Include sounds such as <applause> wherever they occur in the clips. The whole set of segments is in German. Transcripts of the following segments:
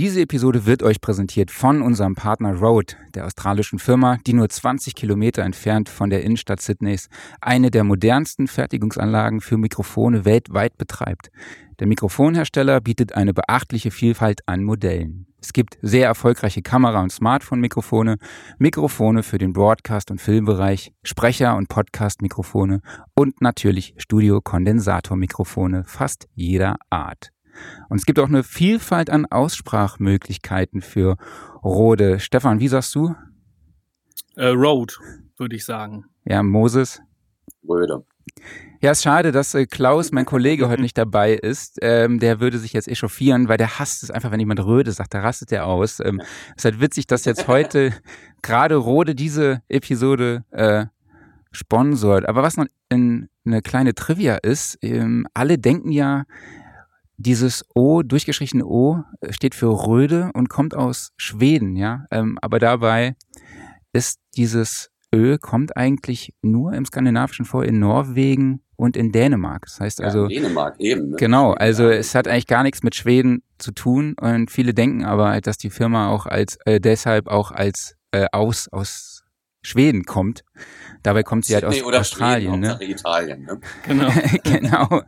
Diese Episode wird euch präsentiert von unserem Partner Rode, der australischen Firma, die nur 20 Kilometer entfernt von der Innenstadt Sydneys eine der modernsten Fertigungsanlagen für Mikrofone weltweit betreibt. Der Mikrofonhersteller bietet eine beachtliche Vielfalt an Modellen. Es gibt sehr erfolgreiche Kamera- und Smartphone-Mikrofone, Mikrofone für den Broadcast- und Filmbereich, Sprecher- und Podcast-Mikrofone und natürlich Studio-Kondensator-Mikrofone fast jeder Art. Und es gibt auch eine Vielfalt an Aussprachmöglichkeiten für Rode. Stefan, wie sagst du? Äh, Road, würde ich sagen. Ja, Moses. Röde. Ja, ist schade, dass äh, Klaus, mein Kollege, heute nicht dabei ist. Ähm, der würde sich jetzt echauffieren, weil der hasst es einfach, wenn jemand Röde sagt, da rastet er aus. Ähm, es ist halt witzig, dass jetzt heute <laughs> gerade Rode diese Episode äh, sponsort. Aber was noch in, eine kleine Trivia ist, ähm, alle denken ja, dieses O, durchgestrichene O, äh, steht für Röde und kommt aus Schweden, ja. Ähm, aber dabei ist dieses Ö kommt eigentlich nur im Skandinavischen vor, in Norwegen und in Dänemark. Das heißt also. Ja, Dänemark eben. Ne? Genau, also es hat eigentlich gar nichts mit Schweden zu tun und viele denken aber, halt, dass die Firma auch als äh, deshalb auch als äh, aus aus Schweden kommt. Dabei kommt sie halt aus oder Australien, Schweden, ne? Italien, ne? <laughs> <laughs> Genau. genau.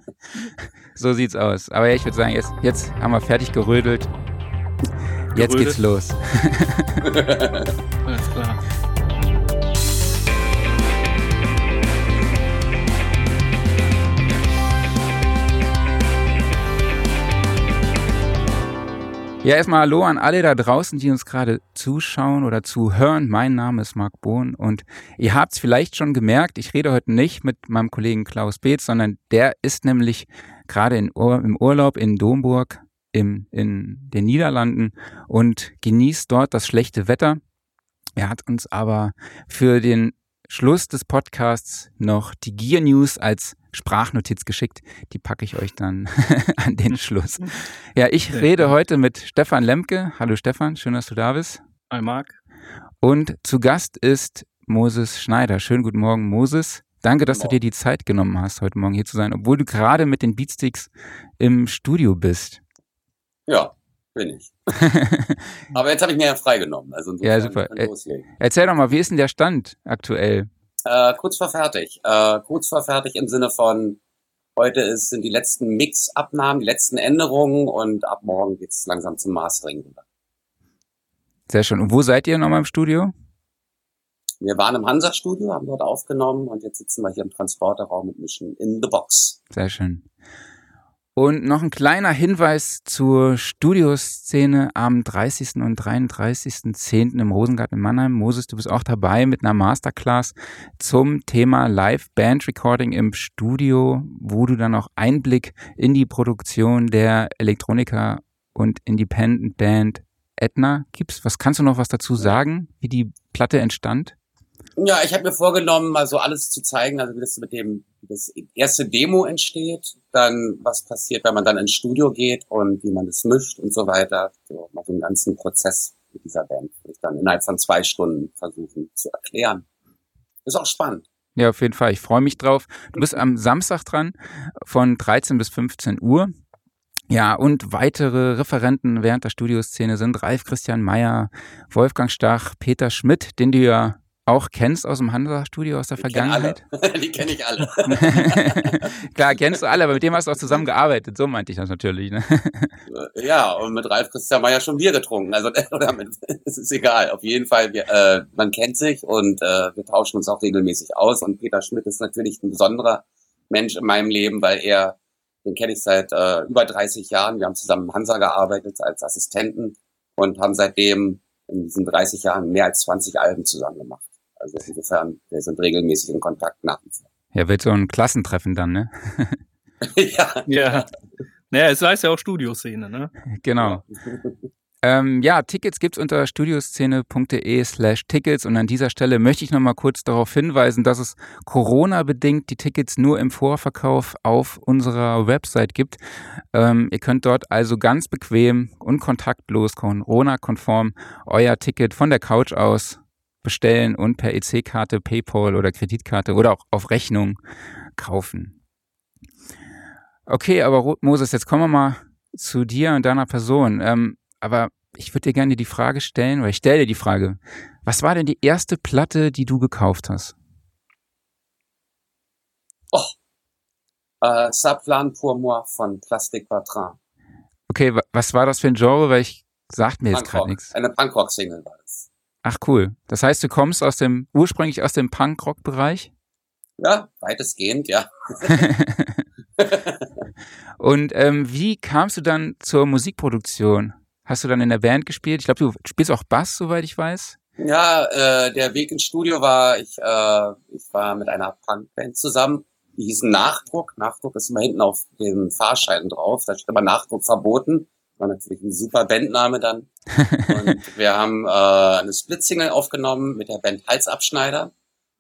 So sieht's aus. Aber ja, ich würde sagen, jetzt, jetzt haben wir fertig gerödelt. Jetzt Gerödelt. geht's los. <laughs> Alles klar. Ja, erstmal Hallo an alle da draußen, die uns gerade zuschauen oder zuhören. Mein Name ist Marc Bohn und ihr habt's vielleicht schon gemerkt, ich rede heute nicht mit meinem Kollegen Klaus Beetz, sondern der ist nämlich gerade Ur im Urlaub in Domburg im, in den Niederlanden und genießt dort das schlechte Wetter. Er hat uns aber für den Schluss des Podcasts noch die Gear News als Sprachnotiz geschickt. Die packe ich euch dann <laughs> an den Schluss. <laughs> Ja, ich rede heute mit Stefan Lemke. Hallo Stefan, schön, dass du da bist. Hi Marc. Und zu Gast ist Moses Schneider. Schönen guten Morgen, Moses. Danke, dass du dir die Zeit genommen hast, heute Morgen hier zu sein, obwohl du gerade mit den Beatsticks im Studio bist. Ja, bin ich. <laughs> Aber jetzt habe ich mir ja freigenommen. Also Ja, super. loslegen. Erzähl doch mal, wie ist denn der Stand aktuell? Äh, kurz vor fertig. Äh, kurz vor fertig im Sinne von, heute ist, sind die letzten Mix-Abnahmen, die letzten Änderungen und ab morgen geht's langsam zum Mastering. Sehr schön. Und wo seid ihr nochmal im Studio? Wir waren im Hansa-Studio, haben dort aufgenommen und jetzt sitzen wir hier im Transporterraum und mischen in the box. Sehr schön. Und noch ein kleiner Hinweis zur Studioszene am 30. und 33.10. im Rosengarten in Mannheim. Moses, du bist auch dabei mit einer Masterclass zum Thema Live-Band-Recording im Studio, wo du dann auch Einblick in die Produktion der Elektroniker und Independent Band Etna gibst. Was kannst du noch was dazu sagen, wie die Platte entstand? Ja, ich habe mir vorgenommen, mal so alles zu zeigen, also wie das mit dem wie das erste Demo entsteht, dann was passiert, wenn man dann ins Studio geht und wie man das mischt und so weiter. So mal den ganzen Prozess mit dieser Band würde ich dann innerhalb von zwei Stunden versuchen zu erklären. Ist auch spannend. Ja, auf jeden Fall. Ich freue mich drauf. Du bist am Samstag dran von 13 bis 15 Uhr. Ja, und weitere Referenten während der Studioszene sind Ralf Christian Meyer, Wolfgang Stach, Peter Schmidt, den du ja auch kennst aus dem Hansa-Studio aus der Die <laughs> kenn Vergangenheit. alle. Die kenne ich alle. <laughs> Klar, kennst du alle, aber mit dem hast du auch zusammengearbeitet. So meinte ich das natürlich. Ne? ja, und mit Ralf Christian Meyer schon Bier getrunken. Also <laughs> es ist egal. Auf jeden Fall, wir, äh, man kennt sich und äh, wir tauschen uns auch regelmäßig aus. Und Peter Schmidt ist natürlich ein besonderer Mensch in meinem Leben, weil er, den kenne ich seit äh, über 30 Jahren. Wir haben zusammen im Hansa gearbeitet als Assistenten und haben seitdem in diesen 30 Jahren mehr als 20 Alben zusammen gemacht. Also insofern, wir sind regelmäßig in Kontakt nach wie vor. Ja, wird so ein Klassentreffen dann, ne? <laughs> ja. Ja. Naja, es heißt ja auch Studioszene, ne? Genau. Ähm, ja, Tickets gibt's unter studioszene.de slash Tickets und an dieser Stelle möchte ich nochmal kurz darauf hinweisen, dass es Corona-bedingt die Tickets nur im Vorverkauf auf unserer Website gibt. Ähm, ihr könnt dort also ganz bequem und kontaktlos, Corona-konform euer Ticket von der Couch aus bestellen und per EC-Karte, PayPal oder Kreditkarte oder auch auf Rechnung kaufen. Okay, aber Moses, jetzt kommen wir mal zu dir und deiner Person. Ähm, aber ich würde dir gerne die Frage stellen, oder ich stelle dir die Frage, was war denn die erste Platte, die du gekauft hast? Oh, äh, Saplan pour moi von Plastic Bertrand. Okay, was war das für ein Genre? Weil ich sagt mir jetzt gerade nichts. Eine Punkrock-Single war das. Ach cool. Das heißt, du kommst aus dem ursprünglich aus dem Punkrock-Bereich? Ja, weitestgehend, ja. <laughs> Und ähm, wie kamst du dann zur Musikproduktion? Hast du dann in der Band gespielt? Ich glaube, du spielst auch Bass, soweit ich weiß. Ja, äh, der Weg ins Studio war, ich, äh, ich war mit einer Punkband zusammen, die hießen Nachdruck. Nachdruck ist immer hinten auf dem Fahrschein drauf. Da steht aber Nachdruck verboten. War natürlich ein super Bandname dann. und <laughs> wir haben äh, eine Split-Single aufgenommen mit der Band Halsabschneider.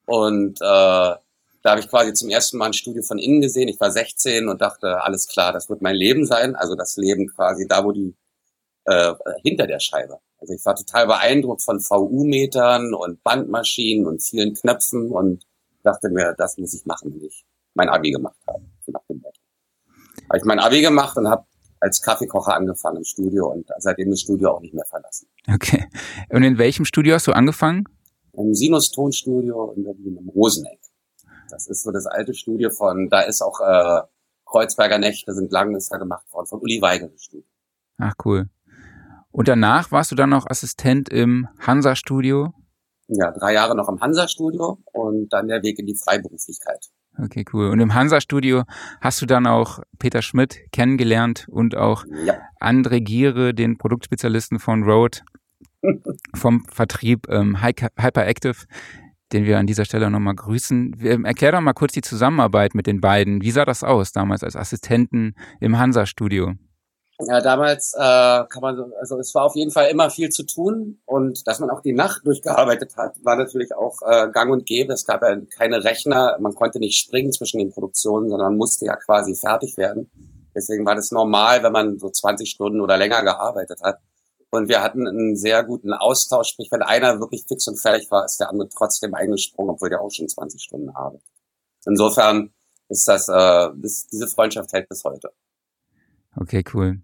Und äh, da habe ich quasi zum ersten Mal ein Studio von innen gesehen. Ich war 16 und dachte, alles klar, das wird mein Leben sein. Also das Leben quasi da, wo die äh, hinter der Scheibe. Also ich war total beeindruckt von VU-Metern und Bandmaschinen und vielen Knöpfen und dachte mir, das muss ich machen, wenn ich mein Abi gemacht habe. Nach dem. Habe ich mein Abi gemacht und habe als Kaffeekocher angefangen im Studio und seitdem das Studio auch nicht mehr verlassen. Okay. Und in welchem Studio hast du angefangen? Im Sinus-Tonstudio in Berlin, im Roseneck. Das ist so das alte Studio von, da ist auch äh, Kreuzberger Nächte sind lang ist da gemacht worden, von Uli Weigel Studio. Ach cool. Und danach warst du dann noch Assistent im Hansa-Studio? Ja, drei Jahre noch im Hansa-Studio und dann der Weg in die Freiberuflichkeit. Okay, cool. Und im Hansa-Studio hast du dann auch Peter Schmidt kennengelernt und auch ja. André Giere, den Produktspezialisten von Rode, <laughs> vom Vertrieb ähm, Hyperactive, den wir an dieser Stelle nochmal grüßen. Erklär doch mal kurz die Zusammenarbeit mit den beiden. Wie sah das aus damals als Assistenten im Hansa-Studio? Ja, damals äh, kann man so, also es war auf jeden Fall immer viel zu tun und dass man auch die Nacht durchgearbeitet hat, war natürlich auch äh, gang und gäbe. Es gab ja keine Rechner, man konnte nicht springen zwischen den Produktionen, sondern musste ja quasi fertig werden. Deswegen war das normal, wenn man so 20 Stunden oder länger gearbeitet hat. Und wir hatten einen sehr guten Austausch, sprich, wenn einer wirklich fix und fertig war, ist der andere trotzdem eingesprungen, obwohl der auch schon 20 Stunden arbeitet. Insofern ist das, äh, das, diese Freundschaft hält bis heute. Okay, cool.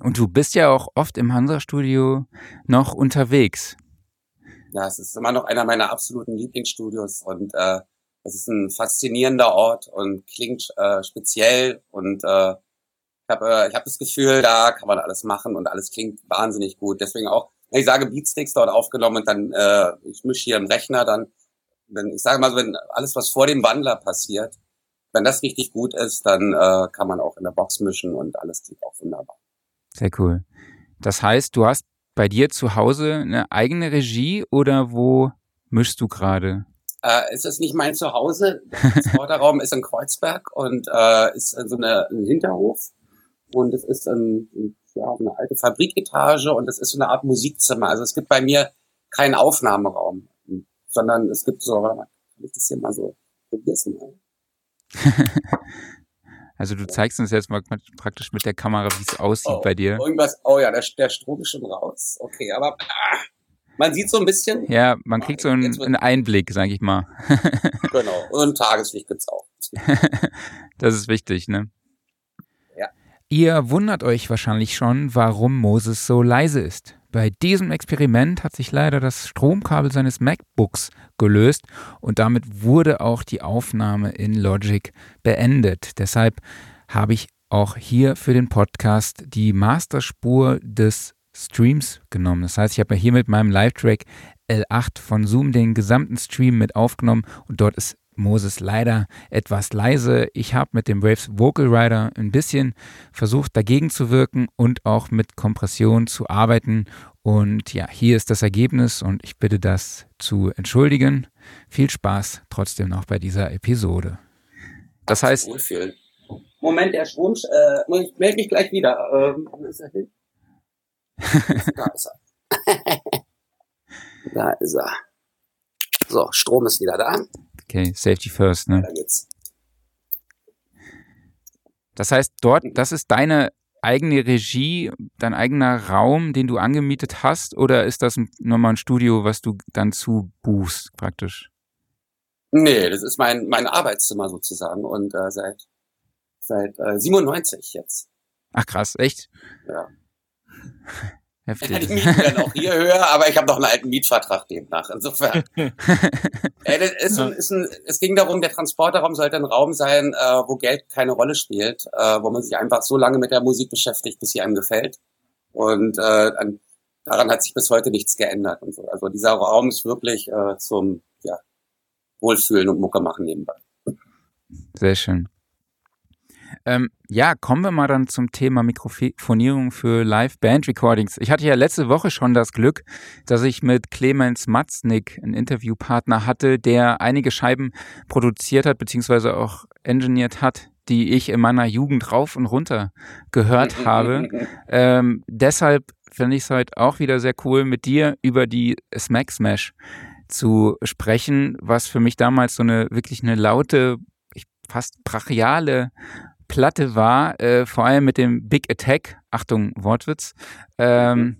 Und du bist ja auch oft im Hansa-Studio noch unterwegs. Ja, es ist immer noch einer meiner absoluten Lieblingsstudios und äh, es ist ein faszinierender Ort und klingt äh, speziell und äh, ich habe äh, ich hab das Gefühl, da kann man alles machen und alles klingt wahnsinnig gut. Deswegen auch, wenn ich sage Beatsticks dort aufgenommen und dann äh, ich mische hier im Rechner, dann, wenn ich sage mal so, wenn alles was vor dem Wandler passiert, wenn das richtig gut ist, dann äh, kann man auch in der Box mischen und alles klingt auch wunderbar. Sehr cool. Das heißt, du hast bei dir zu Hause eine eigene Regie oder wo mischst du gerade? Äh, es ist nicht mein Zuhause. Der <laughs> Vorderraum ist in Kreuzberg und äh, ist so eine, ein Hinterhof. Und es ist ein, ja, eine alte Fabriketage und es ist so eine Art Musikzimmer. Also es gibt bei mir keinen Aufnahmeraum, sondern es gibt so, kann ich das hier mal so, probier's <laughs> mal. Also du zeigst uns jetzt mal praktisch mit der Kamera, wie es aussieht oh, bei dir. Irgendwas, oh ja, der, der Strom ist schon raus. Okay, aber ah, man sieht so ein bisschen. Ja, man kriegt so einen, einen Einblick, sag ich mal. <laughs> genau, und Tageslicht gibt's auch. <laughs> das ist wichtig, ne? Ja. Ihr wundert euch wahrscheinlich schon, warum Moses so leise ist. Bei diesem Experiment hat sich leider das Stromkabel seines MacBooks gelöst und damit wurde auch die Aufnahme in Logic beendet. Deshalb habe ich auch hier für den Podcast die Masterspur des Streams genommen. Das heißt, ich habe hier mit meinem Live-Track L8 von Zoom den gesamten Stream mit aufgenommen und dort ist Moses leider etwas leise. Ich habe mit dem Waves Vocal Rider ein bisschen versucht dagegen zu wirken und auch mit Kompression zu arbeiten. Und ja, hier ist das Ergebnis und ich bitte das zu entschuldigen. Viel Spaß trotzdem noch bei dieser Episode. Das heißt. Moment, der Strom, äh, ich melde mich gleich wieder. Ähm, ist er hin? da ist er. <laughs> da ist er. So, Strom ist wieder da. Okay, Safety First, ne? Das heißt, dort, das ist deine eigene Regie, dein eigener Raum, den du angemietet hast, oder ist das nochmal ein Studio, was du dann zu buchst, praktisch? Nee, das ist mein, mein Arbeitszimmer sozusagen und äh, seit, seit äh, 97 jetzt. Ach krass, echt? Ja. <laughs> Heftig. Die Mieten werden auch hier höher, aber ich habe noch einen alten Mietvertrag demnach. Insofern. <laughs> äh, das ist ein, ist ein, es ging darum, der Transporterraum sollte ein Raum sein, äh, wo Geld keine Rolle spielt, äh, wo man sich einfach so lange mit der Musik beschäftigt, bis sie einem gefällt. Und äh, an, daran hat sich bis heute nichts geändert. Und so. Also dieser Raum ist wirklich äh, zum ja, Wohlfühlen und Mucke machen nebenbei. Sehr schön. Ähm, ja, kommen wir mal dann zum Thema Mikrofonierung für Live-Band-Recordings. Ich hatte ja letzte Woche schon das Glück, dass ich mit Clemens Matznick einen Interviewpartner hatte, der einige Scheiben produziert hat, beziehungsweise auch engineert hat, die ich in meiner Jugend rauf und runter gehört <laughs> habe. Ähm, deshalb finde ich es heute auch wieder sehr cool, mit dir über die Smack Smash zu sprechen, was für mich damals so eine wirklich eine laute, fast brachiale Platte war, äh, vor allem mit dem Big Attack, Achtung, Wortwitz, ähm, mhm.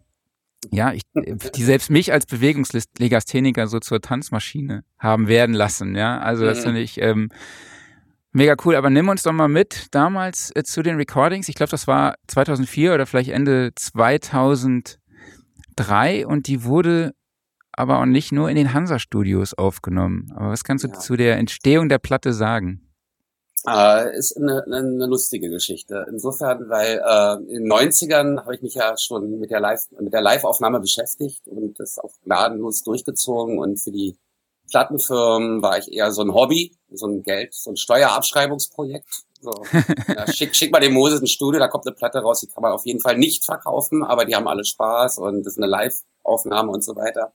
ja, ich, die selbst mich als Bewegungslegastheniker so zur Tanzmaschine haben werden lassen, ja, also das mhm. finde ich ähm, mega cool, aber nimm uns doch mal mit damals äh, zu den Recordings, ich glaube, das war 2004 oder vielleicht Ende 2003 und die wurde aber auch nicht nur in den Hansa-Studios aufgenommen. Aber was kannst du ja. zu der Entstehung der Platte sagen? Äh, ist eine, eine lustige Geschichte. Insofern, weil äh, in den 90ern habe ich mich ja schon mit der Live mit der Live-Aufnahme beschäftigt und das auch gnadenlos durchgezogen und für die Plattenfirmen war ich eher so ein Hobby, so ein Geld, so ein Steuerabschreibungsprojekt. So, <laughs> ja, schick, schick mal dem Moses ein Studio, da kommt eine Platte raus, die kann man auf jeden Fall nicht verkaufen, aber die haben alle Spaß und das ist eine Live-Aufnahme und so weiter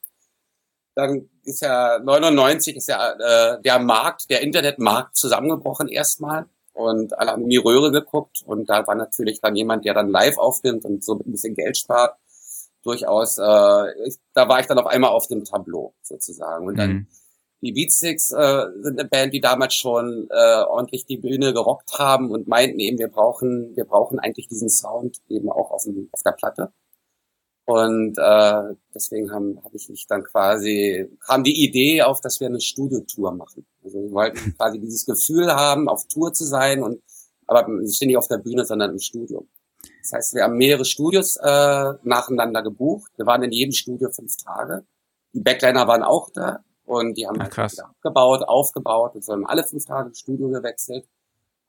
dann ist ja 99 ist ja äh, der Markt, der Internetmarkt zusammengebrochen erstmal und alle haben in die Röhre geguckt und da war natürlich dann jemand, der dann live aufnimmt und so ein bisschen Geld spart, durchaus, äh, ich, da war ich dann auf einmal auf dem Tableau sozusagen und dann mhm. die Beatsticks äh, sind eine Band, die damals schon äh, ordentlich die Bühne gerockt haben und meinten eben, wir brauchen, wir brauchen eigentlich diesen Sound eben auch auf, dem, auf der Platte. Und äh, deswegen habe hab ich mich dann quasi, kam die Idee auf, dass wir eine Studiotour machen. Also wir wollten quasi dieses Gefühl haben, auf Tour zu sein und aber wir stehen nicht auf der Bühne, sondern im Studio. Das heißt, wir haben mehrere Studios äh, nacheinander gebucht. Wir waren in jedem Studio fünf Tage. Die Backliner waren auch da und die haben Ach, halt wieder abgebaut, aufgebaut und so haben alle fünf Tage ins Studio gewechselt.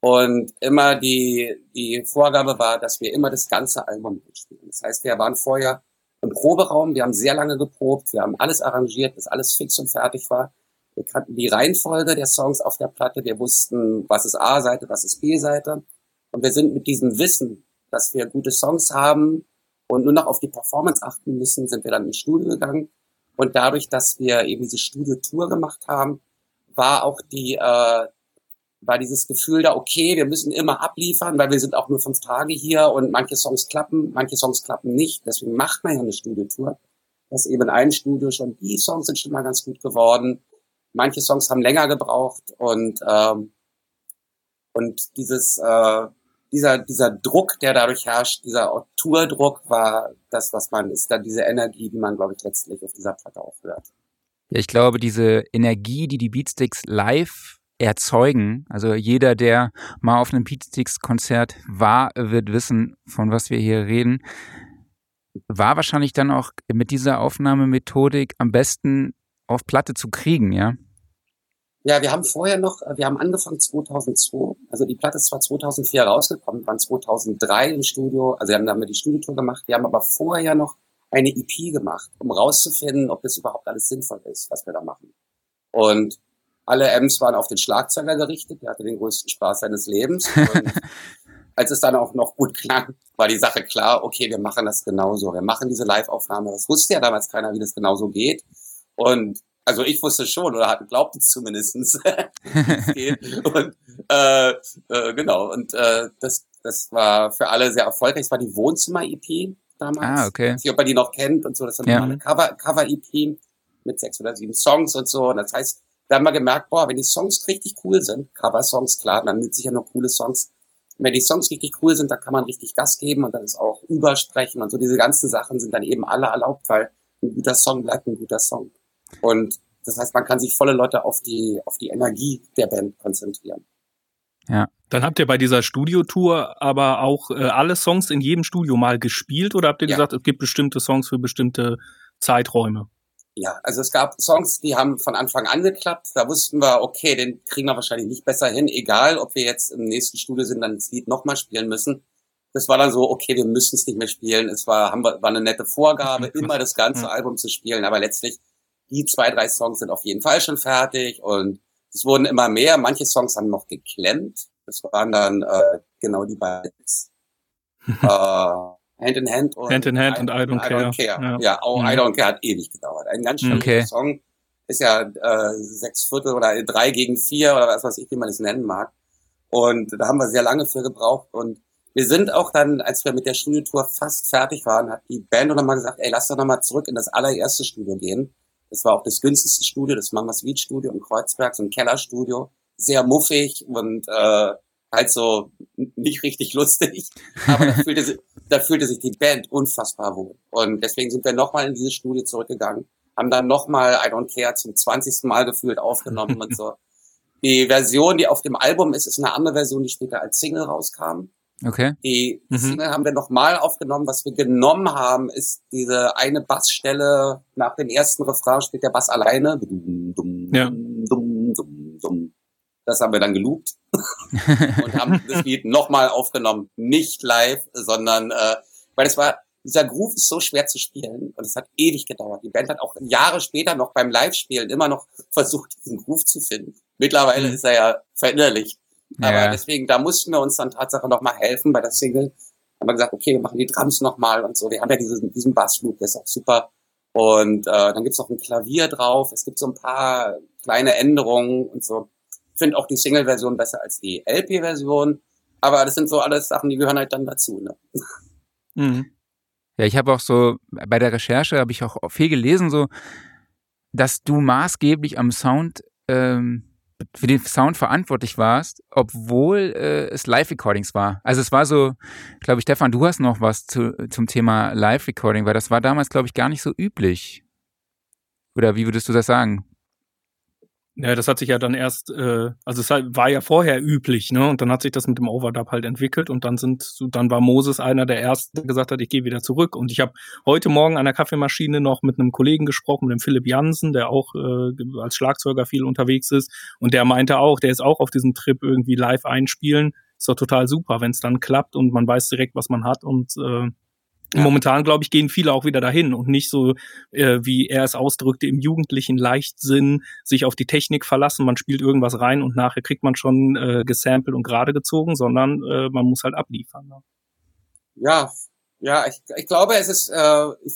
Und immer die, die Vorgabe war, dass wir immer das ganze Album mitspielen. Das heißt, wir waren vorher im Proberaum, wir haben sehr lange geprobt, wir haben alles arrangiert, bis alles fix und fertig war. Wir kannten die Reihenfolge der Songs auf der Platte, wir wussten, was ist A-Seite, was ist B-Seite. Und wir sind mit diesem Wissen, dass wir gute Songs haben und nur noch auf die Performance achten müssen, sind wir dann ins Studio gegangen. Und dadurch, dass wir eben diese Studio-Tour gemacht haben, war auch die, äh, war dieses Gefühl da, okay, wir müssen immer abliefern, weil wir sind auch nur fünf Tage hier und manche Songs klappen, manche Songs klappen nicht. Deswegen macht man ja eine Studiotour. Dass eben in einem Studio schon die Songs sind schon mal ganz gut geworden. Manche Songs haben länger gebraucht und ähm, und dieses äh, dieser dieser Druck, der dadurch herrscht, dieser Tourdruck war das, was man ist, dann diese Energie, die man glaube ich letztlich auf dieser Platte auch hört. Ja, ich glaube, diese Energie, die die Beatsticks live erzeugen. Also jeder, der mal auf einem Beatsticks-Konzert war, wird wissen, von was wir hier reden. War wahrscheinlich dann auch mit dieser Aufnahmemethodik am besten auf Platte zu kriegen, ja? Ja, wir haben vorher noch, wir haben angefangen 2002, also die Platte ist zwar 2004 rausgekommen, waren 2003 im Studio, also wir haben damit die Studiotour gemacht, wir haben aber vorher noch eine EP gemacht, um rauszufinden, ob das überhaupt alles sinnvoll ist, was wir da machen. Und alle M's waren auf den Schlagzeuger gerichtet, der hatte den größten Spaß seines Lebens. Und <laughs> als es dann auch noch gut klang, war die Sache klar, okay, wir machen das genauso. Wir machen diese Live-Aufnahme. Das wusste ja damals keiner, wie das genauso geht. Und also ich wusste schon oder glaubte zumindestens. <laughs> und äh, äh, genau, und äh, das, das war für alle sehr erfolgreich. Es war die Wohnzimmer-EP damals. Ah, okay. Ich weiß nicht, ob man die noch kennt und so. Das war ja. eine Cover-EP Cover mit sechs oder sieben Songs und so. Und das heißt, da haben wir gemerkt, boah, wenn die Songs richtig cool sind, Cover-Songs, klar, dann nimmt sich ja nur coole Songs. Und wenn die Songs richtig cool sind, dann kann man richtig Gas geben und dann ist auch übersprechen und so diese ganzen Sachen sind dann eben alle erlaubt, weil ein guter Song bleibt ein guter Song. Und das heißt, man kann sich volle Leute auf die, auf die Energie der Band konzentrieren. Ja. Dann habt ihr bei dieser Studiotour aber auch äh, alle Songs in jedem Studio mal gespielt oder habt ihr Ja. gesagt, es gibt bestimmte Songs für bestimmte Zeiträume? Ja, also es gab Songs, die haben von Anfang an geklappt. Da wussten wir, okay, den kriegen wir wahrscheinlich nicht besser hin, egal ob wir jetzt im nächsten Studio sind, dann das Lied nochmal spielen müssen. Das war dann so, okay, wir müssen es nicht mehr spielen. Es war, haben wir, war eine nette Vorgabe, <laughs> immer das ganze. Album zu spielen, aber letztlich die zwei, drei Songs sind auf jeden Fall schon fertig und es wurden immer mehr. Manche Songs haben noch geklemmt. Das waren dann äh, genau die beiden. <laughs> äh, Hand in Hand und Hand in Hand und I Don't Care. Ja, Ja. auch Mhm. I Don't Care hat ewig gedauert. Ein ganz schwieriger Okay. Song. Ist ja äh, sechs Viertel oder drei gegen vier oder was weiß ich, wie man es nennen mag. Und da haben wir sehr lange für gebraucht. Und wir sind auch dann, als wir mit der Studiotour fast fertig waren, hat die Band noch mal gesagt, ey, lass doch noch mal zurück in das allererste Studio gehen. Das war auch das günstigste Studio, das Mamas Beat Studio in Kreuzberg, so ein Kellerstudio. Sehr muffig und äh, halt so nicht richtig lustig. Aber da <laughs> fühlte, sich, da fühlte sich die Band unfassbar wohl. Und deswegen sind wir nochmal in dieses Studio zurückgegangen, haben dann nochmal I Don't Care zum 20. Mal gefühlt aufgenommen und so. <laughs> Die Version, die auf dem Album ist, ist eine andere Version, die später als Single rauskam. Okay. Die Mhm. Single haben wir nochmal aufgenommen. Was wir genommen haben, ist diese eine Bassstelle nach dem ersten Refrain spielt der Bass alleine. Dum, dum, Ja. dum, dum, dum. Das haben wir dann geloopt <laughs> und haben das Lied nochmal aufgenommen. Nicht live, sondern äh, weil es war, dieser Groove ist so schwer zu spielen und es hat ewig gedauert. Die Band hat auch Jahre später noch beim Live-Spielen immer noch versucht, diesen Groove zu finden. Mittlerweile Mhm. ist er ja verinnerlicht. Aber Ja. deswegen, da mussten wir uns dann Tatsache nochmal helfen bei der Single. Haben wir gesagt, okay, wir machen die Drums nochmal und so. Wir haben ja diesen, diesen Bassloop, der ist auch super. Und äh, dann gibt's noch ein Klavier drauf. Es gibt so ein paar kleine Änderungen und so. Finde auch die Single-Version besser als die LP-Version. Aber das sind so alles Sachen, die gehören halt dann dazu. Ne? Mhm. Ja, ich habe auch so, bei der Recherche habe ich auch viel gelesen, so, dass du maßgeblich am Sound, ähm, für den Sound verantwortlich warst, obwohl äh, es Live-Recordings war. Also es war so, glaube ich, Stefan, du hast noch was zu, zum Thema Live-Recording, weil das war damals, glaube ich, gar nicht so üblich. Oder wie würdest du das sagen? Ja, das hat sich ja dann erst, äh, also es war ja vorher üblich, ne? Und dann hat sich das mit dem Overdub halt entwickelt und dann sind, dann war Moses einer der ersten, der gesagt hat, ich gehe wieder zurück. Und ich habe heute Morgen an der Kaffeemaschine noch mit einem Kollegen gesprochen, mit dem Philipp Jansen, der auch äh, als Schlagzeuger viel unterwegs ist. Und der meinte auch, der ist auch auf diesem Trip irgendwie live einspielen. Ist doch total super, wenn es dann klappt und man weiß direkt, was man hat und äh, Ja. Momentan, glaube ich, gehen viele auch wieder dahin und nicht so, äh, wie er es ausdrückte, im jugendlichen Leichtsinn sich auf die Technik verlassen. Man spielt irgendwas rein und nachher kriegt man schon äh, gesampelt und gerade gezogen, sondern äh, man muss halt abliefern. Ne? Ja, ja, ich, ich glaube, es ist, äh, ich,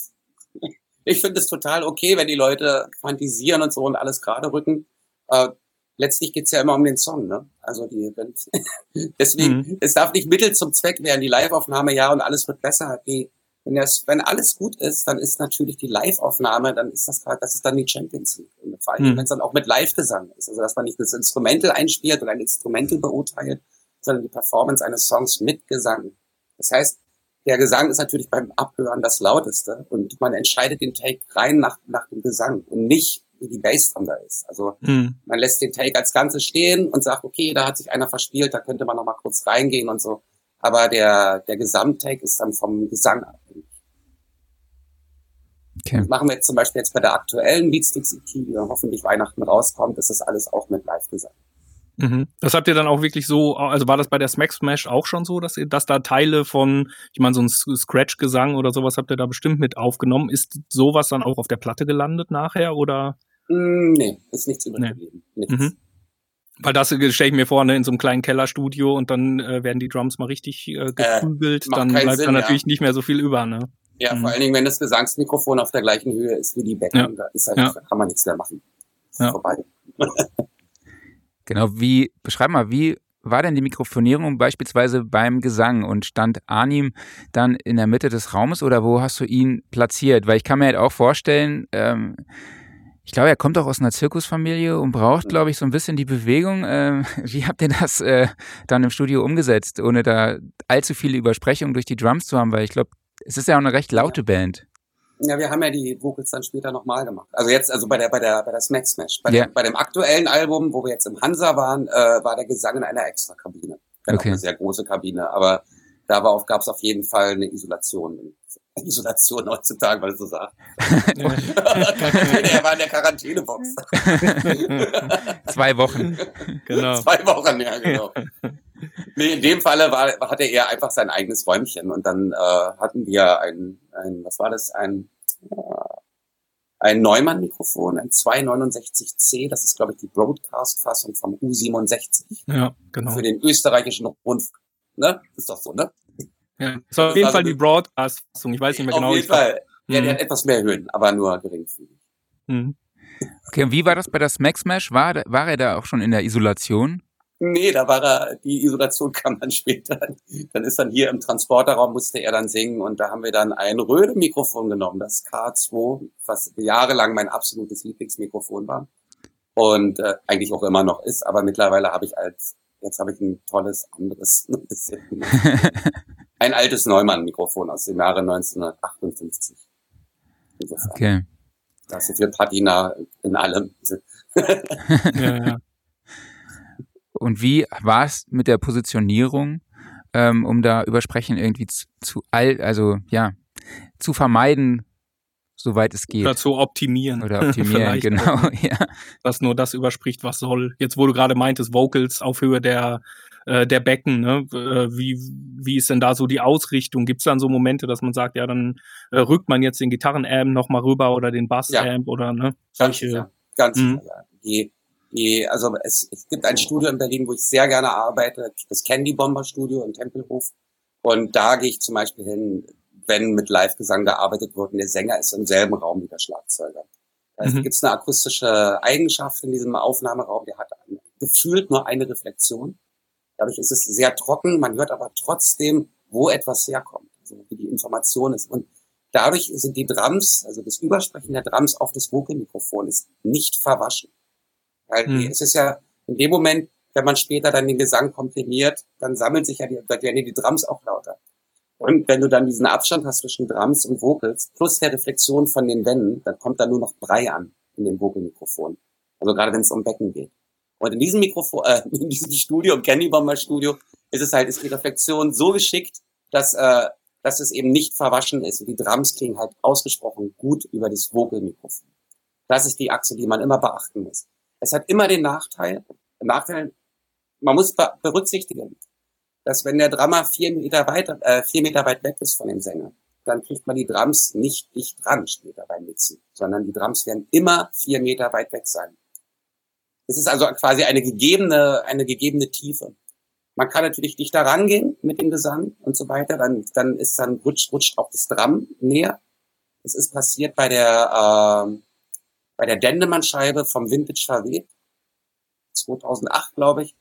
<laughs> ich finde es total okay, wenn die Leute fantasieren und so und alles gerade rücken. Äh, letztlich geht's ja immer um den Song, ne? Also die, wenn, <laughs> deswegen, Mhm. es darf nicht Mittel zum Zweck werden. Die Live-Aufnahme, ja, und alles wird besser. Die, wenn das, wenn alles gut ist, dann ist natürlich die Live-Aufnahme, dann ist das gerade, das ist dann die Champions League. Und vor allem, Mhm. wenn es dann auch mit Live-Gesang ist. Also, dass man nicht das Instrumental einspielt oder ein Instrumental beurteilt, sondern die Performance eines Songs mit Gesang. Das heißt, der Gesang ist natürlich beim Abhören das lauteste und man entscheidet den Take rein nach, nach dem Gesang und nicht, wie die Bassdrum da ist. Also Mhm. man lässt den Take als Ganzes stehen und sagt, okay, da hat sich einer verspielt, da könnte man noch mal kurz reingehen und so. Aber der, der Gesamttake ist dann vom Gesang abhängig. Okay. Das machen wir jetzt zum Beispiel jetzt bei der aktuellen Beatsticks EP, die dann hoffentlich Weihnachten rauskommt, ist das alles auch mit Live-Gesang. Mhm. Das habt ihr dann auch wirklich so, also war das bei der Smack Smash auch schon so, dass ihr, dass da Teile von, ich meine, so ein Scratch-Gesang oder sowas habt ihr da bestimmt mit aufgenommen. Ist sowas dann auch auf der Platte gelandet nachher oder? Mm, nee, ist nichts übrig geblieben. Nichts. Mhm. Weil das äh, stelle ich mir vor, ne, in so einem kleinen Kellerstudio und dann äh, werden die Drums mal richtig äh, geprügelt, macht dann bleibt Sinn, da ja. natürlich nicht mehr so viel über, ne? Ja, Mhm. vor allen Dingen, wenn das Gesangsmikrofon auf der gleichen Höhe ist wie die Becken, Ja. da ist halt, Ja. da kann man nichts mehr machen. Ja. vorbei. <laughs> Genau, wie, beschreib mal, wie war denn die Mikrofonierung beispielsweise beim Gesang und stand Arnim dann in der Mitte des Raumes oder wo hast du ihn platziert? Weil ich kann mir halt auch vorstellen, ähm, ich glaube, er kommt auch aus einer Zirkusfamilie und braucht, glaube ich, so ein bisschen die Bewegung. Ähm, <laughs> wie habt ihr das äh, dann im Studio umgesetzt, ohne da allzu viele Übersprechungen durch die Drums zu haben? Weil ich glaube, es ist ja auch eine recht laute Band. Ja, wir haben ja die Vocals dann später nochmal gemacht. Also jetzt, also bei der, bei der, bei der Smack Smash. Bei, Ja. dem, bei dem aktuellen Album, wo wir jetzt im Hansa waren, äh, war der Gesang in einer extra Kabine. Okay. eine sehr große Kabine, aber da war auf, gab es auf jeden Fall eine Isolation. Isolation heutzutage, weil es so sagt. <laughs> <laughs> der war in der Quarantänebox. <laughs> Zwei Wochen. genau. Zwei Wochen, ja, genau. Nee, in dem Falle war, hatte er einfach sein eigenes Räumchen und dann äh, hatten wir ein, ein, was war das, ein, äh, ein Neumann-Mikrofon, ein 269C, das ist, glaube ich, die Broadcast-Fassung vom U67 Ja, genau. für den österreichischen Rundfunk. Ne? Ist doch so, ne? Ja. Das war auf jeden Also Fall die Broadcast-Fassung. Ich weiß nicht mehr genau. Auf jeden Fall. Ja, Mhm. der hat etwas mehr Höhen, aber nur geringfügig. Mhm. Okay, und wie war das bei der Smack Smash? War, war er da auch schon in der Isolation? Nee, da war er, die Isolation <laughs> kam dann später. Dann ist dann hier im Transporterraum, musste er dann singen und da haben wir dann ein Röhre-Mikrofon genommen, das K2, was jahrelang mein absolutes Lieblingsmikrofon war und äh, eigentlich auch immer noch ist, aber mittlerweile habe ich als, jetzt habe ich ein tolles anderes, <laughs> <laughs> ein altes Neumann-Mikrofon aus dem Jahre 1958. Insofern, Okay. da ist so viel Patina in allem. <laughs> Ja, ja. Und wie war es mit der Positionierung, ähm, um da Übersprechen irgendwie zu, zu all, also ja, zu vermeiden, soweit es geht. Oder zu optimieren. Oder optimieren, <laughs> <laughs> genau, <laughs> ja. Dass nur das überspricht, was soll. Jetzt, wo du gerade meintest, Vocals auf Höhe der, äh, der Becken, ne? Äh, wie, wie ist denn da so die Ausrichtung? Gibt es dann so Momente, dass man sagt, ja, dann äh, rückt man jetzt den Gitarrenamp nochmal rüber oder den Bassamp oder ne? Ganz. Ganz Mhm. sicher, ja. Die, die, also es, es gibt ein Studio in Berlin, wo ich sehr gerne arbeite, das Candy Bomber Studio in Tempelhof. Und da gehe ich zum Beispiel hin, wenn mit Live-Gesang gearbeitet wird und der Sänger ist im selben Raum wie der Schlagzeuger. Also Mhm. gibt es eine akustische Eigenschaft in diesem Aufnahmeraum, der hat gefühlt nur eine Reflexion. Dadurch ist es sehr trocken, man hört aber trotzdem, wo etwas herkommt, also wie die Information ist. Und dadurch sind die Drums, also das Übersprechen der Drums auf das Vocalmikrofon ist nicht verwaschen. Weil Mhm. es ist ja in dem Moment, wenn man später dann den Gesang komprimiert, dann sammelt sich ja die, werden die Drums auch lauter. Und wenn du dann diesen Abstand hast zwischen Drums und Vocals plus der Reflexion von den Wänden, dann kommt da nur noch Brei an in dem Vocalmikrofon. Also gerade wenn es um Becken geht. Und in diesem Mikrofon, äh, <laughs> in diesem Studio, im Candy Bomber Studio, ist es halt, ist die Reflexion so geschickt, dass, äh, dass es eben nicht verwaschen ist. Und die Drums klingen halt ausgesprochen gut über das Vocalmikrofon. Das ist die Achse, die man immer beachten muss. Es hat immer den Nachteil, Nachteil, man muss be berücksichtigen, dass wenn der Drummer vier Meter weiter, äh, vier Meter weit weg ist von dem Sänger, dann kriegt man die Drums nicht dicht dran später beim Mixen, sondern die Drums werden immer vier Meter weit weg sein. Es ist also quasi eine gegebene, eine gegebene Tiefe. Man kann natürlich dichter rangehen mit dem Gesang und so weiter, dann, dann ist dann rutscht, rutscht auch das Drum näher. Es ist passiert bei der, ähm, bei der Dendemann-Scheibe vom Vintage VW 2008, glaube ich.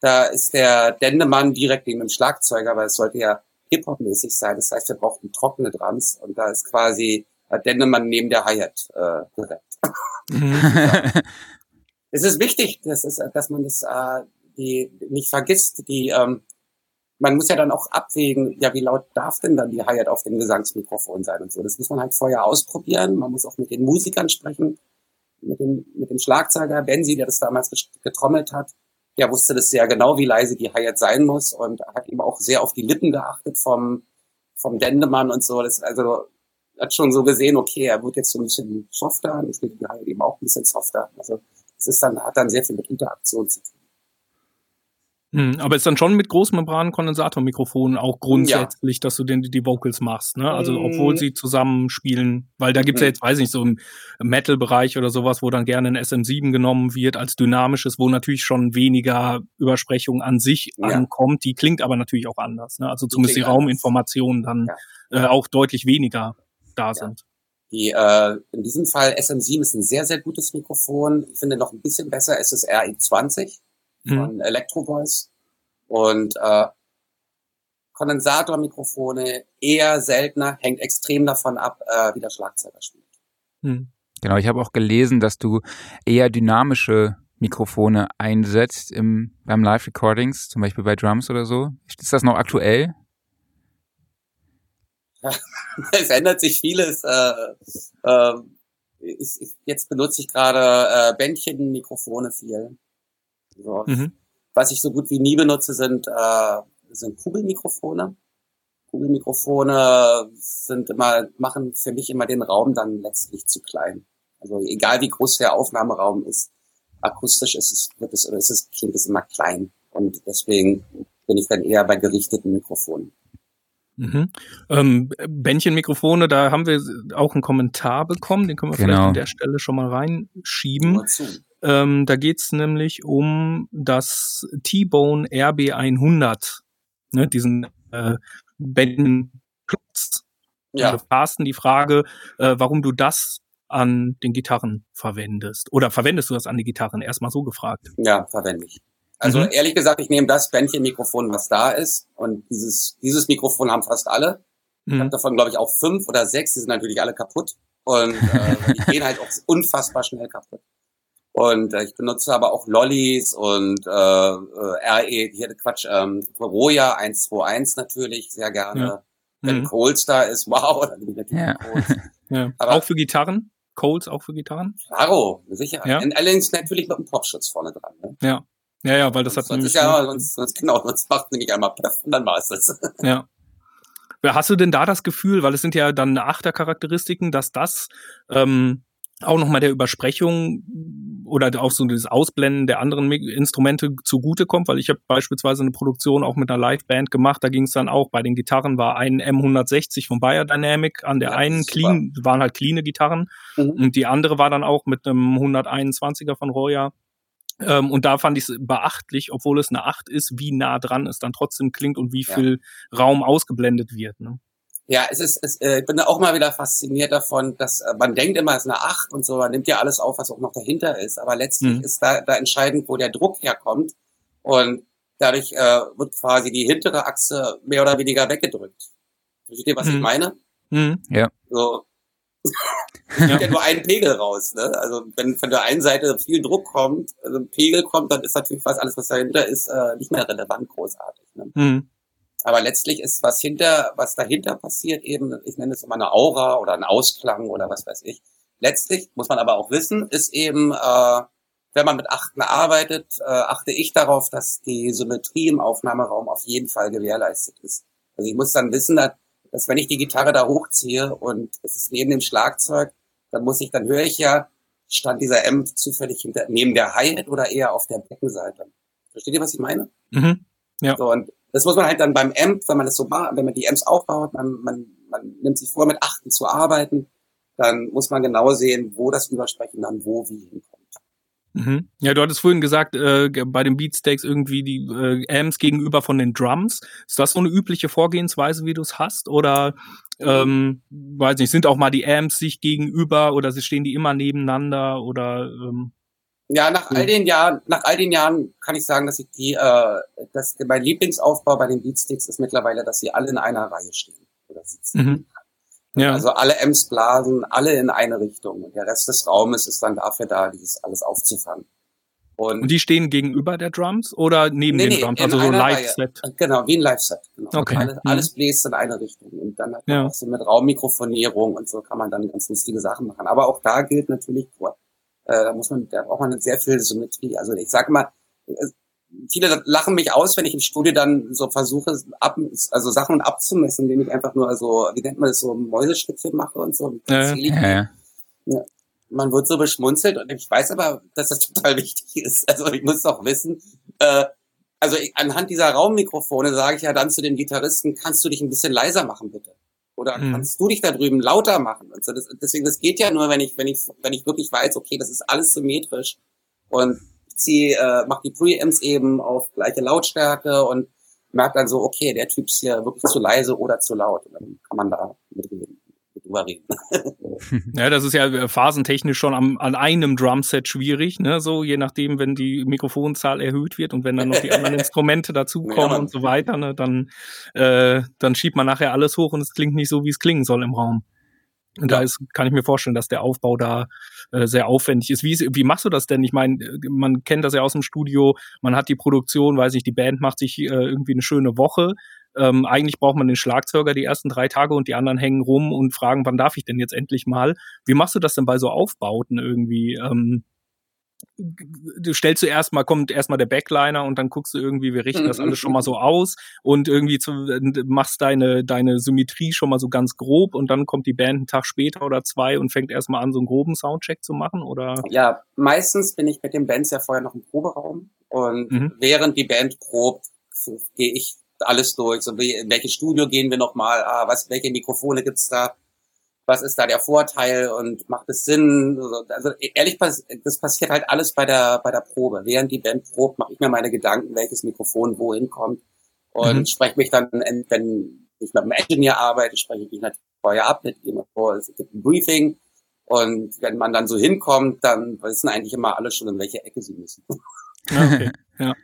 Da ist der Dendemann direkt neben dem Schlagzeuger, weil es sollte ja Hip-Hop-mäßig sein. Das heißt, wir brauchten trockene Drums und da ist quasi der Dendemann neben der Hi-Hat äh, direkt. Mhm. <laughs> Es ist wichtig, dass, es, dass man das äh, die, nicht vergisst. Die, ähm, man muss ja dann auch abwägen, ja, wie laut darf denn dann die Hi-Hat auf dem Gesangsmikrofon sein und so. Das muss man halt vorher ausprobieren. Man muss auch mit den Musikern sprechen, mit dem, mit dem Schlagzeuger Benzi, der das damals getrommelt hat. Der wusste das sehr genau, wie leise die Hi-Hat sein muss und hat eben auch sehr auf die Lippen geachtet vom, vom Dendemann und so. Das, also hat schon so gesehen, okay, er wird jetzt so ein bisschen softer, ich will die Hi-Hat eben auch ein bisschen softer. Also es ist dann, hat dann sehr viel mit Interaktion zu tun. Mhm, Aber ist dann schon mit Großmembran-Kondensatormikrofonen auch grundsätzlich, dass du den, die Vocals machst, ne? Also Mm. obwohl sie zusammenspielen, weil da gibt's ja Mhm. jetzt, weiß nicht, so im Metal-Bereich oder sowas, wo dann gerne ein SM7 genommen wird als dynamisches, wo natürlich schon weniger Übersprechung an sich Ja. ankommt. Die klingt aber natürlich auch anders, ne? Also zumindest die anders. Rauminformationen dann äh, auch deutlich weniger da Ja. sind. Die, äh, in diesem Fall SM7 ist ein sehr, sehr gutes Mikrofon. Ich finde noch ein bisschen besser ist das RI20 Mhm. Von Electro Voice. Und äh, Kondensatormikrofone eher seltener, hängt extrem davon ab, äh, wie der Schlagzeuger spielt. Mhm. Genau, ich habe auch gelesen, dass du eher dynamische Mikrofone einsetzt im, beim Live-Recordings, zum Beispiel bei Drums oder so. Ist das noch aktuell? <laughs> es ändert sich vieles. Äh, äh, ich, jetzt benutze ich gerade äh, Bändchenmikrofone viel. So. Mhm. Was ich so gut wie nie benutze, sind, äh, sind Kugelmikrofone. Kugelmikrofone sind immer, machen für mich immer den Raum dann letztlich zu klein. Also egal wie groß der Aufnahmeraum ist, akustisch ist es, wird es, oder ist es, klingt es immer klein. Und deswegen bin ich dann eher bei gerichteten Mikrofonen. Mhm. Ähm, Bändchenmikrofone, da haben wir auch einen Kommentar bekommen, den können wir genau. vielleicht an der Stelle schon mal reinschieben. Ähm, da geht's nämlich um das T-Bone RB100, ne, diesen äh, Bändchenklotz. Ja. Also Carsten, die Frage, äh, warum du das an den Gitarren verwendest. Oder verwendest du das an die Gitarren? Erstmal so gefragt. Ja, verwende ich. Also mhm. ehrlich gesagt, ich nehme das Bändchenmikrofon, was da ist. Und dieses, dieses Mikrofon haben fast alle. Mhm. Ich habe davon, glaube ich, auch fünf oder sechs. Die sind natürlich alle kaputt. Und äh, die <laughs> gehen halt auch unfassbar schnell kaputt. Und äh, ich benutze aber auch Lollis und äh, äh RE, hier Quatsch, ähm, Roya 121 natürlich sehr gerne. Ja. Wenn mhm. Coles da ist, <laughs> wow, dann bin ich natürlich ja. Coles. <laughs> ja. Aber auch für Gitarren? Coles auch für Gitarren? Klaro, sicher. Ja. allerdings natürlich mit einem Popschutz vorne dran. Ne? Ja. Ja, ja, weil das hat nämlich. Ja, sonst, sonst, genau, sonst macht nämlich einmal Puff und dann war es das. <laughs> Ja. Hast du denn da das Gefühl, weil es sind ja dann Achtercharakteristiken, dass das ähm, auch nochmal der Übersprechung oder auch so dieses Ausblenden der anderen Instrumente zugutekommt, weil ich habe beispielsweise eine Produktion auch mit einer Liveband gemacht, da ging es dann auch, bei den Gitarren war ein M160 von Bayer Dynamic, an der ja, einen clean, waren halt cleane Gitarren mhm. und die andere war dann auch mit einem 121er von Roya ähm, und da fand ich es beachtlich, obwohl es eine 8 ist, wie nah dran es dann trotzdem klingt und wie viel ja. Raum ausgeblendet wird. Ne? Ja, es ist, es, äh, ich bin da auch mal wieder fasziniert davon, dass äh, man denkt immer, es ist eine 8 und so, man nimmt ja alles auf, was auch noch dahinter ist. Aber letztlich mhm. ist da, da entscheidend, wo der Druck herkommt. Und dadurch äh, wird quasi die hintere Achse mehr oder weniger weggedrückt. Versteht ihr, was mhm. ich meine? Mhm. Ja. So, <laughs> ja. ja nur einen Pegel raus. Ne? Also wenn von der einen Seite viel Druck kommt, also ein Pegel kommt, dann ist natürlich fast alles, was dahinter ist, äh, nicht mehr relevant großartig. Ne? Mhm. Aber letztlich ist was hinter, was dahinter passiert eben, ich nenne es immer eine Aura oder ein Ausklang oder was weiß ich. Letztlich muss man aber auch wissen, ist eben, äh, wenn man mit Achten arbeitet, äh, achte ich darauf, dass die Symmetrie im Aufnahmeraum auf jeden Fall gewährleistet ist. Also ich muss dann wissen, dass dass wenn ich die Gitarre da hochziehe und es ist neben dem Schlagzeug, dann muss ich, dann höre ich ja, stand dieser Amp zufällig hinter, neben der Hi-Hat oder eher auf der Beckenseite. Versteht ihr, was ich meine? Mhm. Ja. So, und das muss man halt dann beim Amp, wenn man das so macht, wenn man die Amps aufbaut, man, man, man nimmt sich vor, mit Achten zu arbeiten, dann muss man genau sehen, wo das Übersprechen dann wo wie hinkommt. Mhm. Ja, du hattest vorhin gesagt, äh, bei den Beatsteaks irgendwie die äh, Amps gegenüber von den Drums. Ist das so eine übliche Vorgehensweise, wie du es hast? Oder ähm, weiß nicht, sind auch mal die Amps sich gegenüber oder sie stehen die immer nebeneinander oder ähm, ja, nach all den Jahren, nach all den Jahren kann ich sagen, dass ich die, äh, dass mein Lieblingsaufbau bei den Beatsticks ist mittlerweile, dass sie alle in einer Reihe stehen oder sitzen. Mhm. Ja. Also alle Ems blasen, alle in eine Richtung. Und der Rest des Raumes ist dann dafür da, dieses alles aufzufangen. Und, und die stehen gegenüber der Drums oder neben nee, den nee, Drums? Also so Live-Set? Genau, wie ein Live-Set. Genau. Okay. Alles, mhm. alles bläst in eine Richtung. Und dann hat man ja. auch so mit Raummikrofonierung und so kann man dann ganz lustige Sachen machen. Aber auch da gilt natürlich, äh, da muss man, da braucht man sehr viel Symmetrie. Also ich sage mal, viele lachen mich aus, wenn ich im Studio dann so versuche, ab, also Sachen abzumessen, indem ich einfach nur so, wie nennt man das, so Mäuseschritte mache und so. Ja, ja. ja. Man wird so beschmunzelt und ich weiß aber, dass das <laughs> total wichtig ist. Also ich muss doch wissen, äh, also ich, anhand dieser Raummikrofone sage ich ja dann zu dem Gitarristen, kannst du dich ein bisschen leiser machen, bitte? Oder mhm. kannst du dich da drüben lauter machen? Und so, das, deswegen, das geht ja nur, wenn ich, wenn ich, wenn ich wirklich weiß, okay, das ist alles symmetrisch und ziehe, äh, mache die Preamps eben auf gleiche Lautstärke und merkt dann so, okay, der Typ ist hier wirklich zu leise oder zu laut. Und dann kann man da mit drüber reden. <laughs> ja, das ist ja äh, phasentechnisch schon am, an einem Drumset schwierig, ne? So, je nachdem, wenn die Mikrofonzahl erhöht wird und wenn dann noch die anderen <laughs> Instrumente dazukommen ja, und so weiter, ne, dann, äh, dann schiebt man nachher alles hoch und es klingt nicht so, wie es klingen soll im Raum. Und ja. da ist, kann ich mir vorstellen, dass der Aufbau da äh, sehr aufwendig ist. Wie, wie machst du das denn? Ich meine, äh, man kennt das ja aus dem Studio, man hat die Produktion, weiß ich, die Band macht sich äh, irgendwie eine schöne Woche. Ähm, eigentlich braucht man den Schlagzeuger die ersten drei Tage und die anderen hängen rum und fragen, wann darf ich denn jetzt endlich mal? Wie machst du das denn bei so Aufbauten irgendwie? Ähm, du stellst du erstmal, kommt erstmal der Backliner und dann guckst du irgendwie, wir richten das alles schon mal so aus und irgendwie zu, machst deine, deine Symmetrie schon mal so ganz grob und dann kommt die Band einen Tag später oder zwei und fängt erstmal an, so einen groben Soundcheck zu machen, oder? Ja, meistens bin ich mit den Bands ja vorher noch im Proberaum und mhm. während die Band probt, gehe ich alles durch. So wie, in welches Studio gehen wir nochmal? Ah, was, welche Mikrofone gibt's da? was ist da der Vorteil und macht es Sinn? Also ehrlich, das passiert halt alles bei der bei der Probe. Während die Band probt, mache ich mir meine Gedanken, welches Mikrofon wohin kommt und mhm. spreche mich dann, wenn ich mit einem Engineer arbeite, spreche ich mich natürlich vorher ab mit ihm vor. Es gibt ein Briefing und wenn man dann so hinkommt, dann wissen eigentlich immer alle schon, in welche Ecke sie müssen. <laughs> Okay, ja.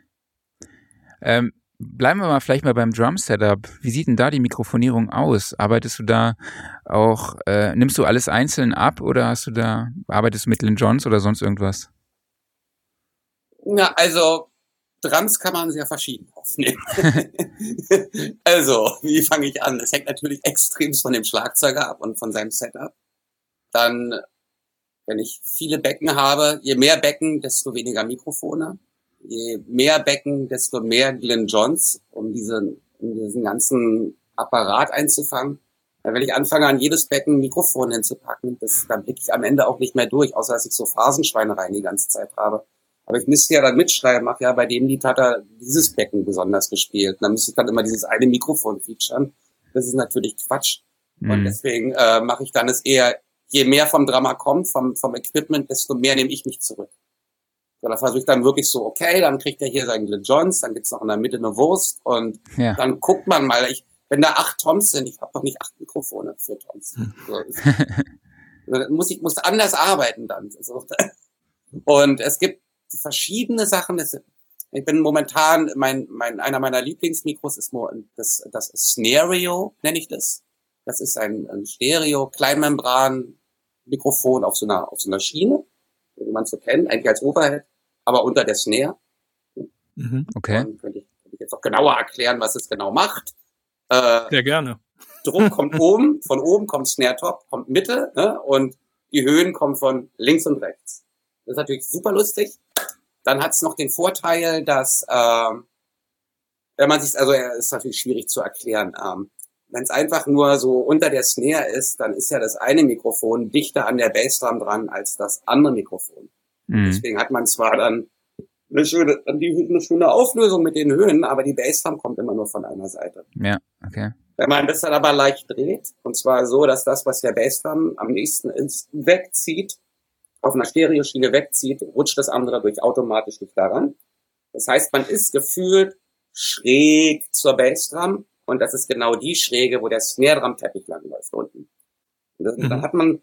ähm, Bleiben wir mal vielleicht mal beim Drum-Setup. Wie sieht denn da die Mikrofonierung aus? Arbeitest du da auch, äh, nimmst du alles einzeln ab oder hast du da, arbeitest du mit Lynn Johns oder sonst irgendwas? Na, also Drums kann man sehr verschieden aufnehmen. <laughs> also, wie fange ich an? Das hängt natürlich extrem von dem Schlagzeuger ab und von seinem Setup. Dann, wenn ich viele Becken habe, je mehr Becken, desto weniger Mikrofone je mehr Becken, desto mehr Glenn Johns, um diesen, um diesen ganzen Apparat einzufangen. Wenn ich anfange, an jedes Becken ein Mikrofon hinzupacken, das, dann blicke ich am Ende auch nicht mehr durch, außer dass ich so Phasenschweinereien die ganze Zeit habe. Aber ich müsste ja dann mitschreiben, ach ja, bei dem Lied hat er dieses Becken besonders gespielt. Und dann müsste ich dann immer dieses eine Mikrofon featuren. Das ist natürlich Quatsch. Mhm. Und deswegen äh, mache ich dann es eher, je mehr vom Drama kommt, vom, vom Equipment, desto mehr nehme ich mich zurück. So, da versuche ich dann wirklich so, okay, dann kriegt er hier seinen Glen Johns, dann gibt's noch in der Mitte eine Wurst und ja. dann guckt man mal, ich, wenn da acht Toms sind, ich habe doch nicht acht Mikrofone für Toms. Hm. So, <laughs> also, muss ich muss anders arbeiten dann. Und es gibt verschiedene Sachen. Ich bin momentan, mein, mein, einer meiner Lieblingsmikros ist das, das Scenario, nenne ich das. Das ist ein, ein Stereo-Kleinmembran-Mikrofon auf so einer, auf so einer Schiene, wie man es so kennt, eigentlich als Overhead aber unter der Snare. Mhm, okay. Dann könnte ich, könnte ich jetzt auch genauer erklären, was es genau macht. Äh, Sehr gerne. Druck kommt <laughs> oben, von oben kommt Snare Top, kommt Mitte ne? und die Höhen kommen von links und rechts. Das ist natürlich super lustig. Dann hat es noch den Vorteil, dass äh, wenn man sich, also ist natürlich schwierig zu erklären. Ähm, wenn es einfach nur so unter der Snare ist, dann ist ja das eine Mikrofon dichter an der Bassdrum dran als das andere Mikrofon. Mhm. Deswegen hat man zwar dann eine schöne, eine schöne Auflösung mit den Höhen, aber die Bassdrum kommt immer nur von einer Seite. Ja, okay. Wenn man das dann aber leicht dreht, und zwar so, dass das, was der Bassdrum am nächsten ist, wegzieht, auf einer Stereoschiene wegzieht, rutscht das andere durch automatisch durch daran. Das heißt, man ist gefühlt schräg zur Bassdrum und das ist genau die Schräge, wo der Snare Drum Teppich langläuft unten. Und das, mhm. dann hat man,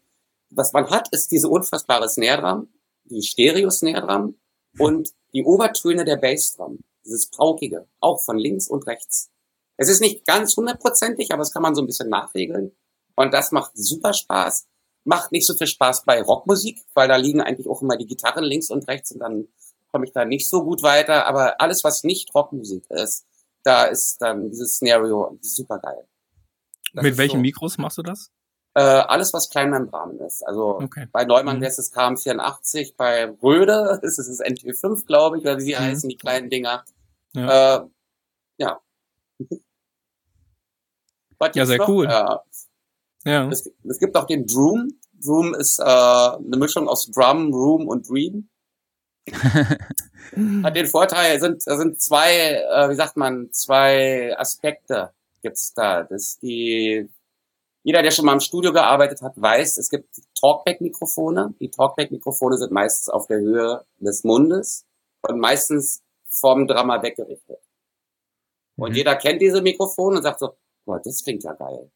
was man hat, ist diese unfassbare Snare Drum, die Stereo-Snare Drum und die Obertöne der Bassdrum. Dieses Paukige, auch von links und rechts. Es ist nicht ganz hundertprozentig, aber das kann man so ein bisschen nachregeln. Und das macht super Spaß. Macht nicht so viel Spaß bei Rockmusik, weil da liegen eigentlich auch immer die Gitarren links und rechts und dann komme ich da nicht so gut weiter. Aber alles, was nicht Rockmusik ist, da ist dann dieses Szenario super geil. Mit welchen so. Mikros machst du das? Äh, alles, was Kleinmembran ist. Also okay. bei Neumann mhm. wäre es das KM84, bei Röde <laughs> ist es das NT5, glaube ich, oder wie sie mhm. heißen, die kleinen Dinger. Ja. Äh, ja. <laughs> ja, sehr noch? cool. Ja. ja. Es, es, gibt auch den Droom. Droom ist äh, eine Mischung aus Drum, Room und Dream. <laughs> Hat den Vorteil, sind, da sind zwei, äh, wie sagt man, zwei Aspekte gibt's da. Das ist die jeder, der schon mal im Studio gearbeitet hat, weiß, es gibt Talkback-Mikrofone. Die Talkback-Mikrofone sind meistens auf der Höhe des Mundes und meistens vom Drama weggerichtet. Und mhm. jeder kennt diese Mikrofone und sagt so, boah, das klingt ja geil.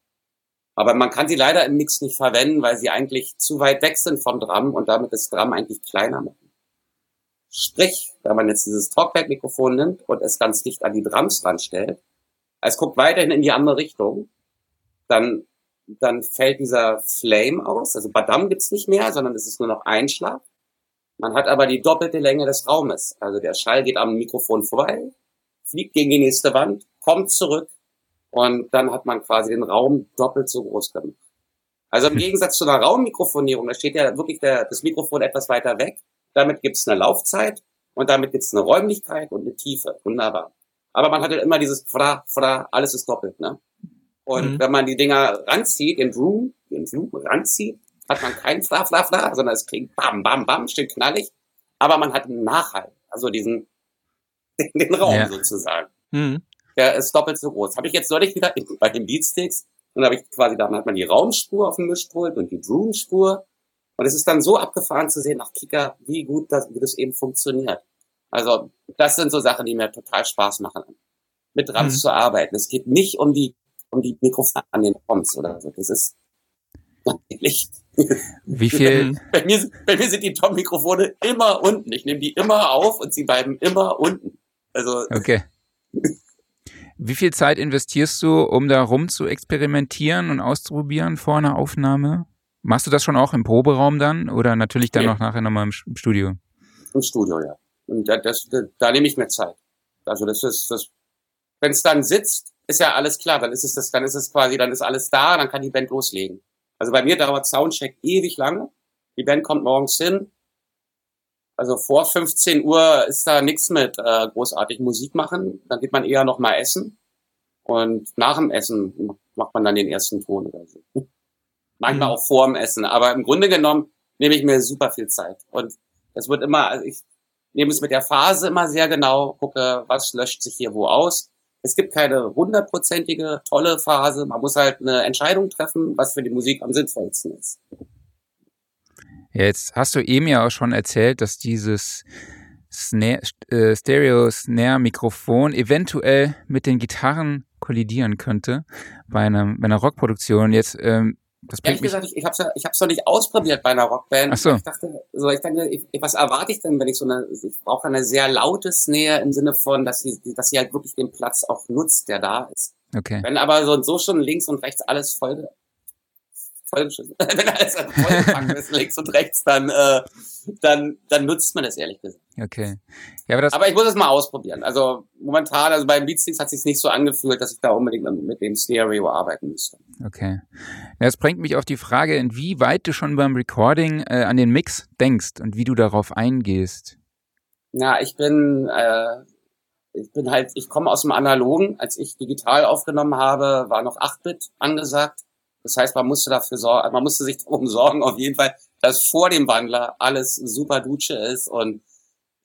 Aber man kann sie leider im Mix nicht verwenden, weil sie eigentlich zu weit weg sind vom Drum und damit das Drum eigentlich kleiner machen. Sprich, wenn man jetzt dieses Talkback-Mikrofon nimmt und es ganz dicht an die Drums ranstellt, es guckt weiterhin in die andere Richtung, dann dann fällt dieser Flame aus. Also Badam gibt's nicht mehr, sondern es ist nur noch Einschlag. Man hat aber die doppelte Länge des Raumes. Also der Schall geht am Mikrofon vorbei, fliegt gegen die nächste Wand, kommt zurück Und dann hat man quasi den Raum doppelt so groß gemacht. Also im. <laughs> Gegensatz zu einer Raummikrofonierung, da steht ja wirklich der, das Mikrofon etwas weiter weg. Damit gibt es eine Laufzeit und damit gibt es eine Räumlichkeit und eine Tiefe. Wunderbar. Aber man hat ja immer dieses Fra, Fra, alles ist doppelt, ne? Und mhm. wenn man die Dinger ranzieht, den Room, den Room ranzieht, hat man kein Fra, Fra, Fra, sondern es klingt bam, bam, bam, steht knallig. Aber man hat einen Nachhall, also diesen, <laughs> den Raum ja. sozusagen. Mhm. Der ist doppelt so groß. Habe ich jetzt neulich wieder <laughs> bei den Beatsticks und habe ich quasi, dann hat man die Raumspur auf dem Mischpult und die Room-Spur. Und es ist dann so abgefahren zu sehen, ach Kicker, wie gut das, wie das eben funktioniert. Also das sind so Sachen, die mir total Spaß machen, mit Drums mhm. zu arbeiten. Es geht nicht um die um die Mikrofone an den Toms oder so. Das ist natürlich. Wie viel? <laughs> Bei mir, bei mir sind die Tom-Mikrofone immer unten. Ich nehme die immer auf und sie bleiben immer unten. Also. Okay. Wie viel Zeit investierst du, um da rum zu experimentieren und auszuprobieren vor einer Aufnahme? Machst du das schon auch im Proberaum dann oder natürlich dann nee. noch nachher nochmal im, Studio? Im Studio, ja. Und da, das, da, da nehme ich mir Zeit. Also das ist, das, wenn es dann sitzt, ist ja alles klar. Dann ist es das, dann ist es quasi, dann ist alles da, dann kann die Band loslegen. Also bei mir dauert Soundcheck ewig lange. Die Band kommt morgens hin, also vor 15 Uhr ist da nichts mit äh, großartig Musik machen. Dann geht man eher noch mal essen. Und nach dem Essen macht man dann den ersten Ton oder so. <laughs> Manchmal mhm. auch vor dem Essen. Aber im Grunde genommen nehme ich mir super viel Zeit. Und es wird immer, also ich nehme es mit der Phase immer sehr genau, gucke, was löscht sich hier wo aus. Es gibt keine hundertprozentige tolle Phase. Man muss halt eine Entscheidung treffen, was für die Musik am sinnvollsten ist. Jetzt hast du eben ja auch schon erzählt, dass dieses äh, Stereo-Snare-Mikrofon eventuell mit den Gitarren kollidieren könnte bei einer, bei einer Rockproduktion. Jetzt, ähm, das Ehrlich gesagt, ich, ich habe es ja, ich hab's noch nicht ausprobiert bei einer Rockband. Ach so. Ich dachte, so, ich dachte, ich, was erwarte ich denn, wenn ich so eine, ich brauche eine sehr laute Snare im Sinne von, dass sie, dass sie halt wirklich den Platz auch nutzt, der da ist. Okay. Wenn aber so und so schon links und rechts alles voll vollgeschissen. <laughs> Wenn alles vollgepackt ist, links und rechts, dann, äh, dann, dann nutzt man das ehrlich gesagt. Okay. Ja, aber, das aber ich muss es mal ausprobieren. Also momentan, also beim Beatstings hat es sich nicht so angefühlt, dass ich da unbedingt mit dem Stereo arbeiten müsste. Okay. Das bringt mich auf die Frage, inwieweit du schon beim Recording äh, an den Mix denkst und wie du darauf eingehst. Na, ich bin, äh, ich bin halt, ich komme aus dem Analogen. Als ich digital aufgenommen habe, war noch 8-Bit angesagt. Das heißt, man musste dafür sorgen, man musste sich darum sorgen, auf jeden Fall, dass vor dem Wandler alles super Dutsche ist und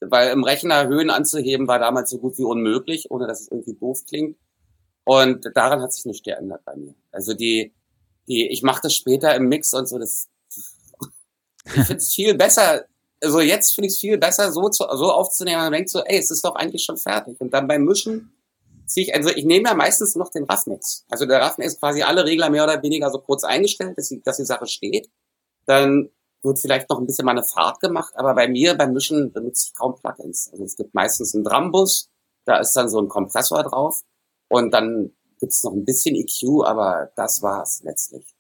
weil im Rechner Höhen anzuheben war damals so gut wie unmöglich, ohne dass es irgendwie doof klingt. Und daran hat sich nichts geändert bei mir. Also die, die, ich mache das später im Mix und so, das, ich finde es <laughs> viel besser, also jetzt finde ich es viel besser, so, zu, so aufzunehmen, man denkt so, ey, es ist doch eigentlich schon fertig. Und dann beim Mischen ziehe ich, also ich nehme ja meistens noch den Raffmix. Also der Raffmix ist quasi alle Regler mehr oder weniger so kurz eingestellt, dass die, dass die Sache steht. Dann wird vielleicht noch ein bisschen mal eine Fahrt gemacht, aber bei mir beim Mischen benutze ich kaum Plugins. Also es gibt meistens einen Drumbus, da ist dann so ein Kompressor drauf und dann gibt's noch ein bisschen EQ, aber das war's letztlich.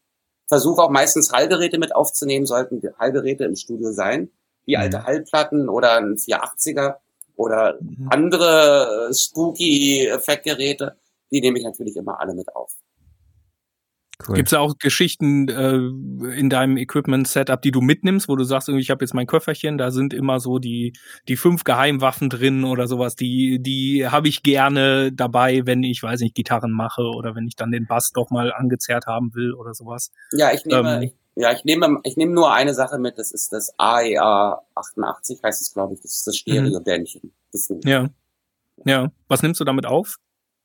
Versuche auch meistens Hallgeräte mit aufzunehmen, sollten Hallgeräte im Studio sein, wie alte mhm. Hallplatten oder ein 480er oder mhm. andere äh, spooky Effektgeräte, die nehme ich natürlich immer alle mit auf. Cool. Gibt es auch Geschichten äh, in deinem Equipment-Setup, die du mitnimmst, wo du sagst, ich habe jetzt mein Köfferchen, da sind immer so die die fünf Geheimwaffen drin oder sowas, die die habe ich gerne dabei, wenn ich weiß nicht Gitarren mache oder wenn ich dann den Bass doch mal angezerrt haben will oder sowas. Ja, ich nehme ähm, ich, ja, ich nehme, ich nehme nur eine Sache mit, das ist das AEA 88, heißt es, glaube ich, das ist das Stereo-Bändchen. Mhm. Ja. Ja. Was nimmst du damit auf?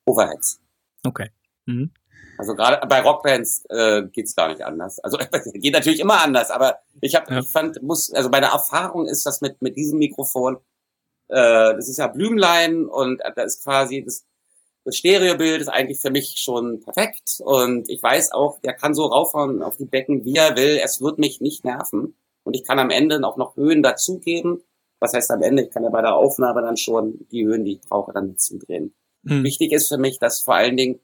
Overheads. Okay. Mhm. Also gerade bei Rockbands äh, geht's gar nicht anders. Also <laughs> geht natürlich immer anders, aber ich habe, ja. ich fand, muss, also bei der Erfahrung ist das mit mit diesem Mikrofon, äh, das ist ja Blümlein und da ist quasi das das Stereobild ist eigentlich für mich schon perfekt und ich weiß auch, der kann so raufhauen auf die Becken, wie er will. Es wird mich nicht nerven und ich kann am Ende auch noch Höhen dazugeben. Was heißt am Ende? Ich kann ja bei der Aufnahme dann schon die Höhen, die ich brauche, dann dazudrehen. Mhm. Wichtig ist für mich, dass vor allen Dingen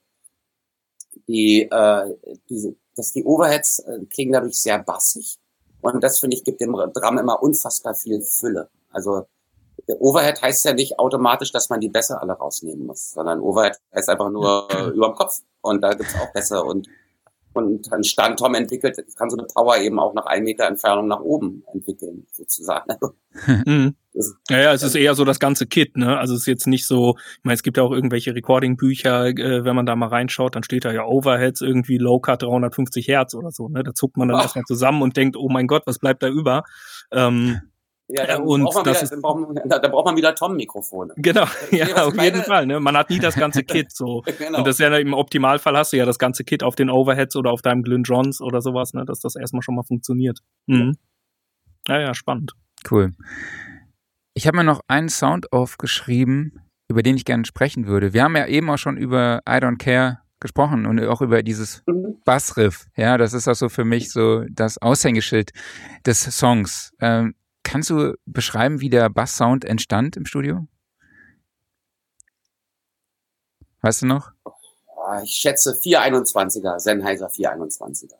die, äh, diese, dass die Overheads äh, klingen dadurch sehr bassig und das finde ich gibt dem Drum immer unfassbar viel Fülle. Also Overhead heißt ja nicht automatisch, dass man die Bässe alle rausnehmen muss, sondern Overhead heißt einfach nur äh, über dem Kopf. Und da gibt's auch Bässe und und ein Stand Tom entwickelt, kann so eine Power eben auch nach einem Meter Entfernung nach oben entwickeln, sozusagen. mhm. Ja, ja, es ist eher so das ganze Kit, ne? Also es ist jetzt nicht so, ich meine, es gibt ja auch irgendwelche Recording-Bücher, äh, wenn man da mal reinschaut, dann steht da ja Overheads irgendwie Low-Cut 350 Hertz oder so, ne? Da zuckt man dann erstmal zusammen und denkt, oh mein Gott, was bleibt da über? Ähm, ja, dann, und braucht, man das wieder, ist, braucht man, <laughs> da, braucht man wieder Tom-Mikrofone. Genau, ja, auf jeden Fall. Ne? Man hat nie das ganze <laughs> Kit so. genau. Und das ist ja im Optimalfall hast du ja das ganze Kit auf den Overheads oder auf deinem Glyn Johns oder sowas, ne? dass das erstmal schon mal funktioniert. Mhm. Ja, ja, spannend. Cool. Ich habe mir noch einen Sound aufgeschrieben, über den ich gerne sprechen würde. Wir haben ja eben auch schon über I Don't Care gesprochen und auch über dieses mhm. Bassriff. Ja, das ist auch so für mich so das Aushängeschild des Songs. Ähm, Kannst du beschreiben, wie der Bass-Sound entstand im Studio? Weißt du noch? Ich schätze 421er, Sennheiser 421er.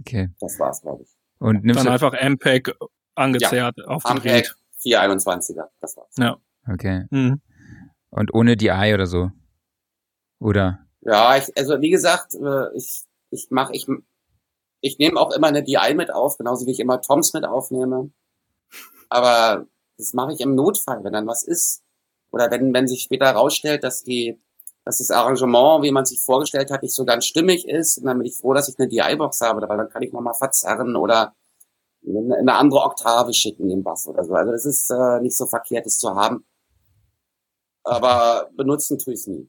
Okay. Das war's, glaube ich. Und nimmst dann einfach MPEG angezerrt ja, auf MPEG 421er, das war's. Ja. Okay. Mhm. Und ohne DI oder so? Oder? Ja, ich, also wie gesagt, äh, ich, ich mache, ich, ich nehme auch immer eine DI mit auf, genauso wie ich immer Toms mit aufnehme. Aber das mache ich im Notfall, wenn dann was ist. Oder wenn, wenn sich später herausstellt, dass die, dass das Arrangement, wie man sich vorgestellt hat, nicht so ganz stimmig ist. Und dann bin ich froh, dass ich eine DI-Box habe, weil dann kann ich nochmal verzerren oder eine, andere Oktave schicken im Bass oder so. Also das ist äh, nicht so verkehrt, das zu haben. Aber benutzen tue ich es nie.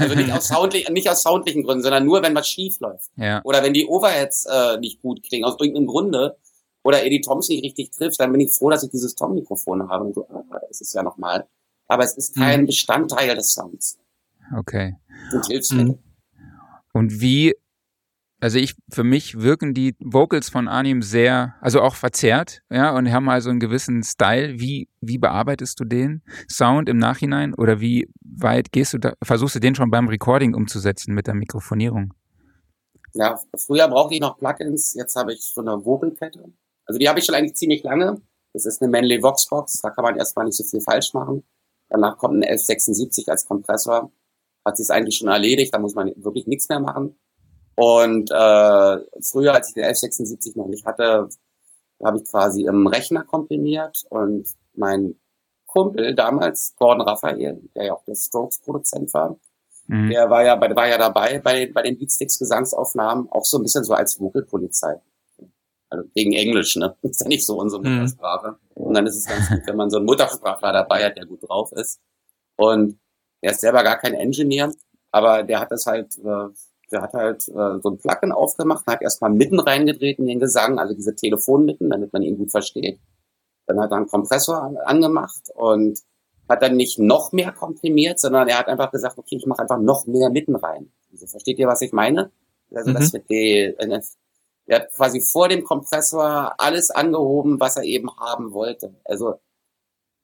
Also nicht aus, <laughs> soundlich, nicht aus soundlichen Gründen, sondern nur, wenn was schief läuft. Ja. Oder wenn die Overheads äh, nicht gut klingen, aus irgendeinem Grunde, oder Eddie Toms nicht richtig trifft, dann bin ich froh, dass ich dieses Tom-Mikrofon habe. Und so, ah, ist es ja nochmal. Aber es ist kein mhm. Bestandteil des Sounds. Okay. Und Hilfsmittel. Mhm. Und wie, also ich, für mich wirken die Vocals von Arnim sehr, also auch verzerrt, ja, und haben also einen gewissen Style. Wie, wie bearbeitest du den Sound im Nachhinein? Oder wie weit gehst du da, versuchst du den schon beim Recording umzusetzen mit der Mikrofonierung? Ja, früher brauchte ich noch Plugins, jetzt habe ich so eine Vocalkette. Also die habe ich schon eigentlich ziemlich lange. Das ist eine Manley Voxbox, da kann man erstmal nicht so viel falsch machen. Danach kommt ein 1176 als Kompressor. Hat sich eigentlich schon erledigt, da muss man wirklich nichts mehr machen. Und äh, früher, als ich den 1176 noch nicht hatte, habe ich quasi im Rechner komprimiert und mein Kumpel damals, Gordon Raphael, der ja auch der Strokes-Produzent war, mhm. der war ja, bei, war ja dabei bei, bei den Beatsticks Gesangsaufnahmen, auch so ein bisschen so als Vocal-Polizei. Also wegen Englisch, ne? <laughs> ist ja nicht so unsere mhm. Muttersprache. Mhm. Und dann ist es ganz gut, wenn man so einen Muttersprachler dabei hat, der gut drauf ist. Und er ist selber gar kein Engineer, aber der hat das halt, äh, der hat halt äh, so ein Plugin aufgemacht, hat erstmal mitten reingedreht in den Gesang, also diese Telefonmitten, damit man ihn gut versteht. Dann hat er einen Kompressor angemacht und hat dann nicht noch mehr komprimiert, sondern er hat einfach gesagt, okay, ich mache einfach noch mehr mitten rein. Also, versteht ihr, was ich meine? Also mhm. das mit die, er hat quasi vor dem Kompressor alles angehoben, was er eben haben wollte. Also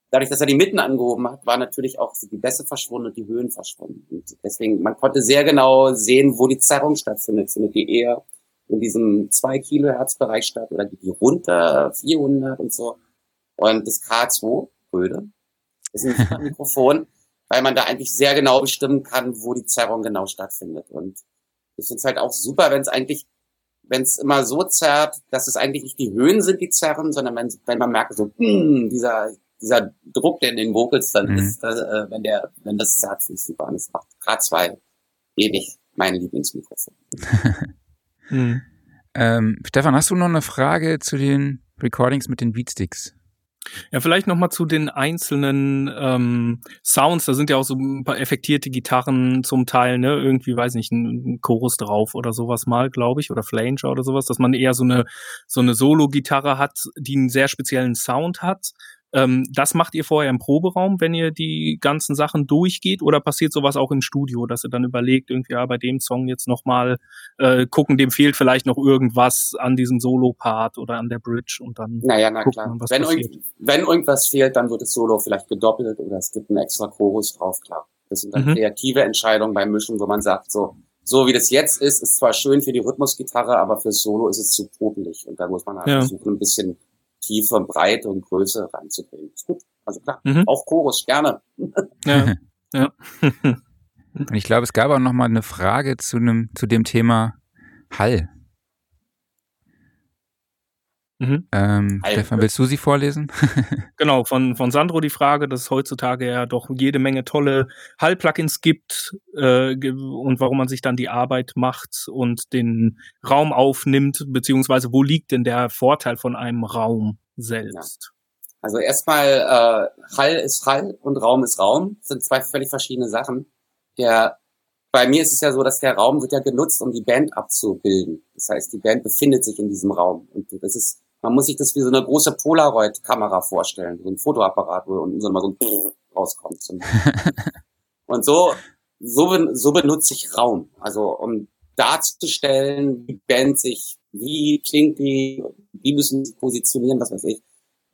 dadurch, dass er die Mitten angehoben hat, war natürlich auch die Bässe verschwunden und die Höhen verschwunden. Und deswegen, man konnte sehr genau sehen, wo die Zerrung stattfindet. Findet die eher in diesem 2 Kilohertz Bereich statt oder geht die runter 400 und so. Und das K2, Röde, ist ein <laughs> Mikrofon, weil man da eigentlich sehr genau bestimmen kann, wo die Zerrung genau stattfindet. Und ich finde es halt auch super, wenn es eigentlich wenn es immer so zerrt, dass es eigentlich nicht die Höhen sind, die zerren, sondern wenn, wenn man merkt, so, hm, dieser, dieser Druck, der in den Vocals dann mhm. ist, äh, wenn der, wenn das zerrt, finde ich super. Und das macht Grad zwei ewig mein Lieblingsmikrofon. <laughs> mhm. ähm, Stefan, hast du noch eine Frage zu den Recordings mit den Beatsticks? Ja, vielleicht noch mal zu den einzelnen ähm, Sounds. Da sind ja auch so ein paar effektierte Gitarren zum Teil, ne? Irgendwie, weiß nicht, ein Chorus drauf oder sowas mal, glaube ich, oder Flanger oder sowas, dass man eher so eine so eine Solo-Gitarre hat, die einen sehr speziellen Sound hat. Ähm, das macht ihr vorher im Proberaum, wenn ihr die ganzen Sachen durchgeht, oder passiert sowas auch im Studio, dass ihr dann überlegt, irgendwie, ja, bei dem Song jetzt nochmal äh, gucken, dem fehlt vielleicht noch irgendwas an diesem Solo-Part oder an der Bridge und dann. Naja, na klar. Man, wenn, irgend, wenn irgendwas fehlt, dann wird das Solo vielleicht gedoppelt oder es gibt einen extra Chorus drauf, klar. Das sind dann mhm. kreative Entscheidungen beim Mischen, wo man sagt, so, so wie das jetzt ist, ist zwar schön für die Rhythmusgitarre, aber fürs Solo ist es zu popelig. Und da muss man halt ja. versuchen, ein bisschen Tiefe, Breite und Größe reinzubringen. Ist gut. Also klar, mhm. auch Chorus, gerne. <laughs> Ja, <laughs> ja. und ich glaube, es gab auch noch mal eine Frage zu einem, zu dem Thema Hall. Mhm. Ähm, Stefan, willst du sie vorlesen? <laughs> genau, von, von Sandro die Frage, dass es heutzutage ja doch jede Menge tolle Hall-Plugins gibt äh, und warum man sich dann die Arbeit macht und den Raum aufnimmt, beziehungsweise wo liegt denn der Vorteil von einem Raum selbst? Ja. Also erstmal, äh, Hall ist Hall und Raum ist Raum. Das sind zwei völlig verschiedene Sachen. Der bei mir ist es ja so, dass der Raum wird ja genutzt, um die Band abzubilden. Das heißt, die Band befindet sich in diesem Raum. Und das ist man muss sich das wie so eine große Polaroid-Kamera vorstellen, so ein Fotoapparat, wo unten so mal so ein <laughs> rauskommt. Und so, so, so benutze ich Raum. Also um darzustellen, wie Band sich, wie klingt die, wie müssen sie positionieren, was weiß ich.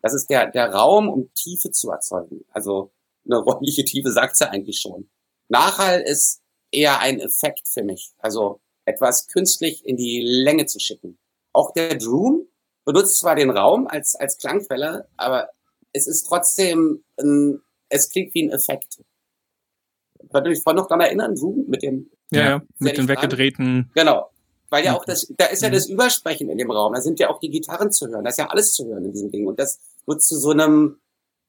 Das ist der, der Raum, um Tiefe zu erzeugen. Also eine räumliche Tiefe sagt ja eigentlich schon. Nachhall ist eher ein Effekt für mich. Also etwas künstlich in die Länge zu schicken. Auch der Droom benutzt zwar den Raum als, als Klangquelle, aber es ist trotzdem, ein, es klingt wie ein Effekt. Könnt ihr euch vorhin noch daran erinnern, Zoom mit dem, ja, ja mit den weggedrehten. Genau. Weil ja auch das, da ist ja das Übersprechen in dem Raum, da sind ja auch die Gitarren zu hören, da ist ja alles zu hören in diesem Ding. Und das wird zu so einem,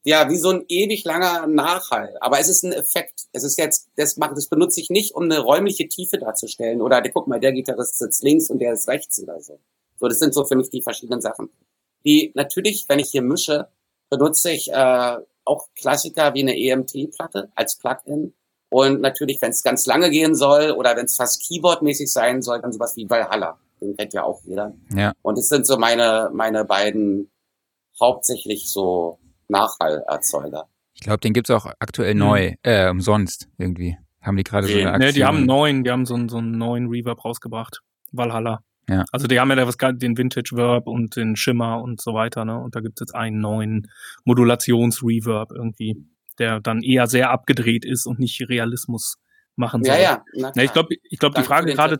ja, wie so ein ewig langer Nachhall. Aber es ist ein Effekt. Es ist jetzt, das macht, das benutze ich nicht, um eine räumliche Tiefe darzustellen. Oder guck mal, der Gitarrist sitzt links und der ist rechts oder so. So, das sind so für mich die verschiedenen Sachen. Die natürlich, wenn ich hier mische, benutze ich äh, auch Klassiker wie eine EMT-Platte als Plugin. Und natürlich, wenn es ganz lange gehen soll oder wenn es fast Keyboard-mäßig sein soll, dann sowas wie Valhalla. Den kennt ja auch jeder. Ja. Und es sind so meine, meine beiden hauptsächlich so Nachhallerzeuger. Ich glaube, den gibt's auch aktuell mhm. neu, äh, umsonst irgendwie. Haben die gerade so eine Aktion? Ne, die haben einen neuen, die haben so einen, so einen neuen Reverb rausgebracht. Valhalla. Ja. Also die haben ja was, den Vintage Verb und den Shimmer und so weiter, ne? Und da gibt es jetzt einen neuen Modulationsreverb irgendwie, der dann eher sehr abgedreht ist und nicht Realismus machen soll. Ja, ja. ja ich glaube, ich glaube, die Frage gerade,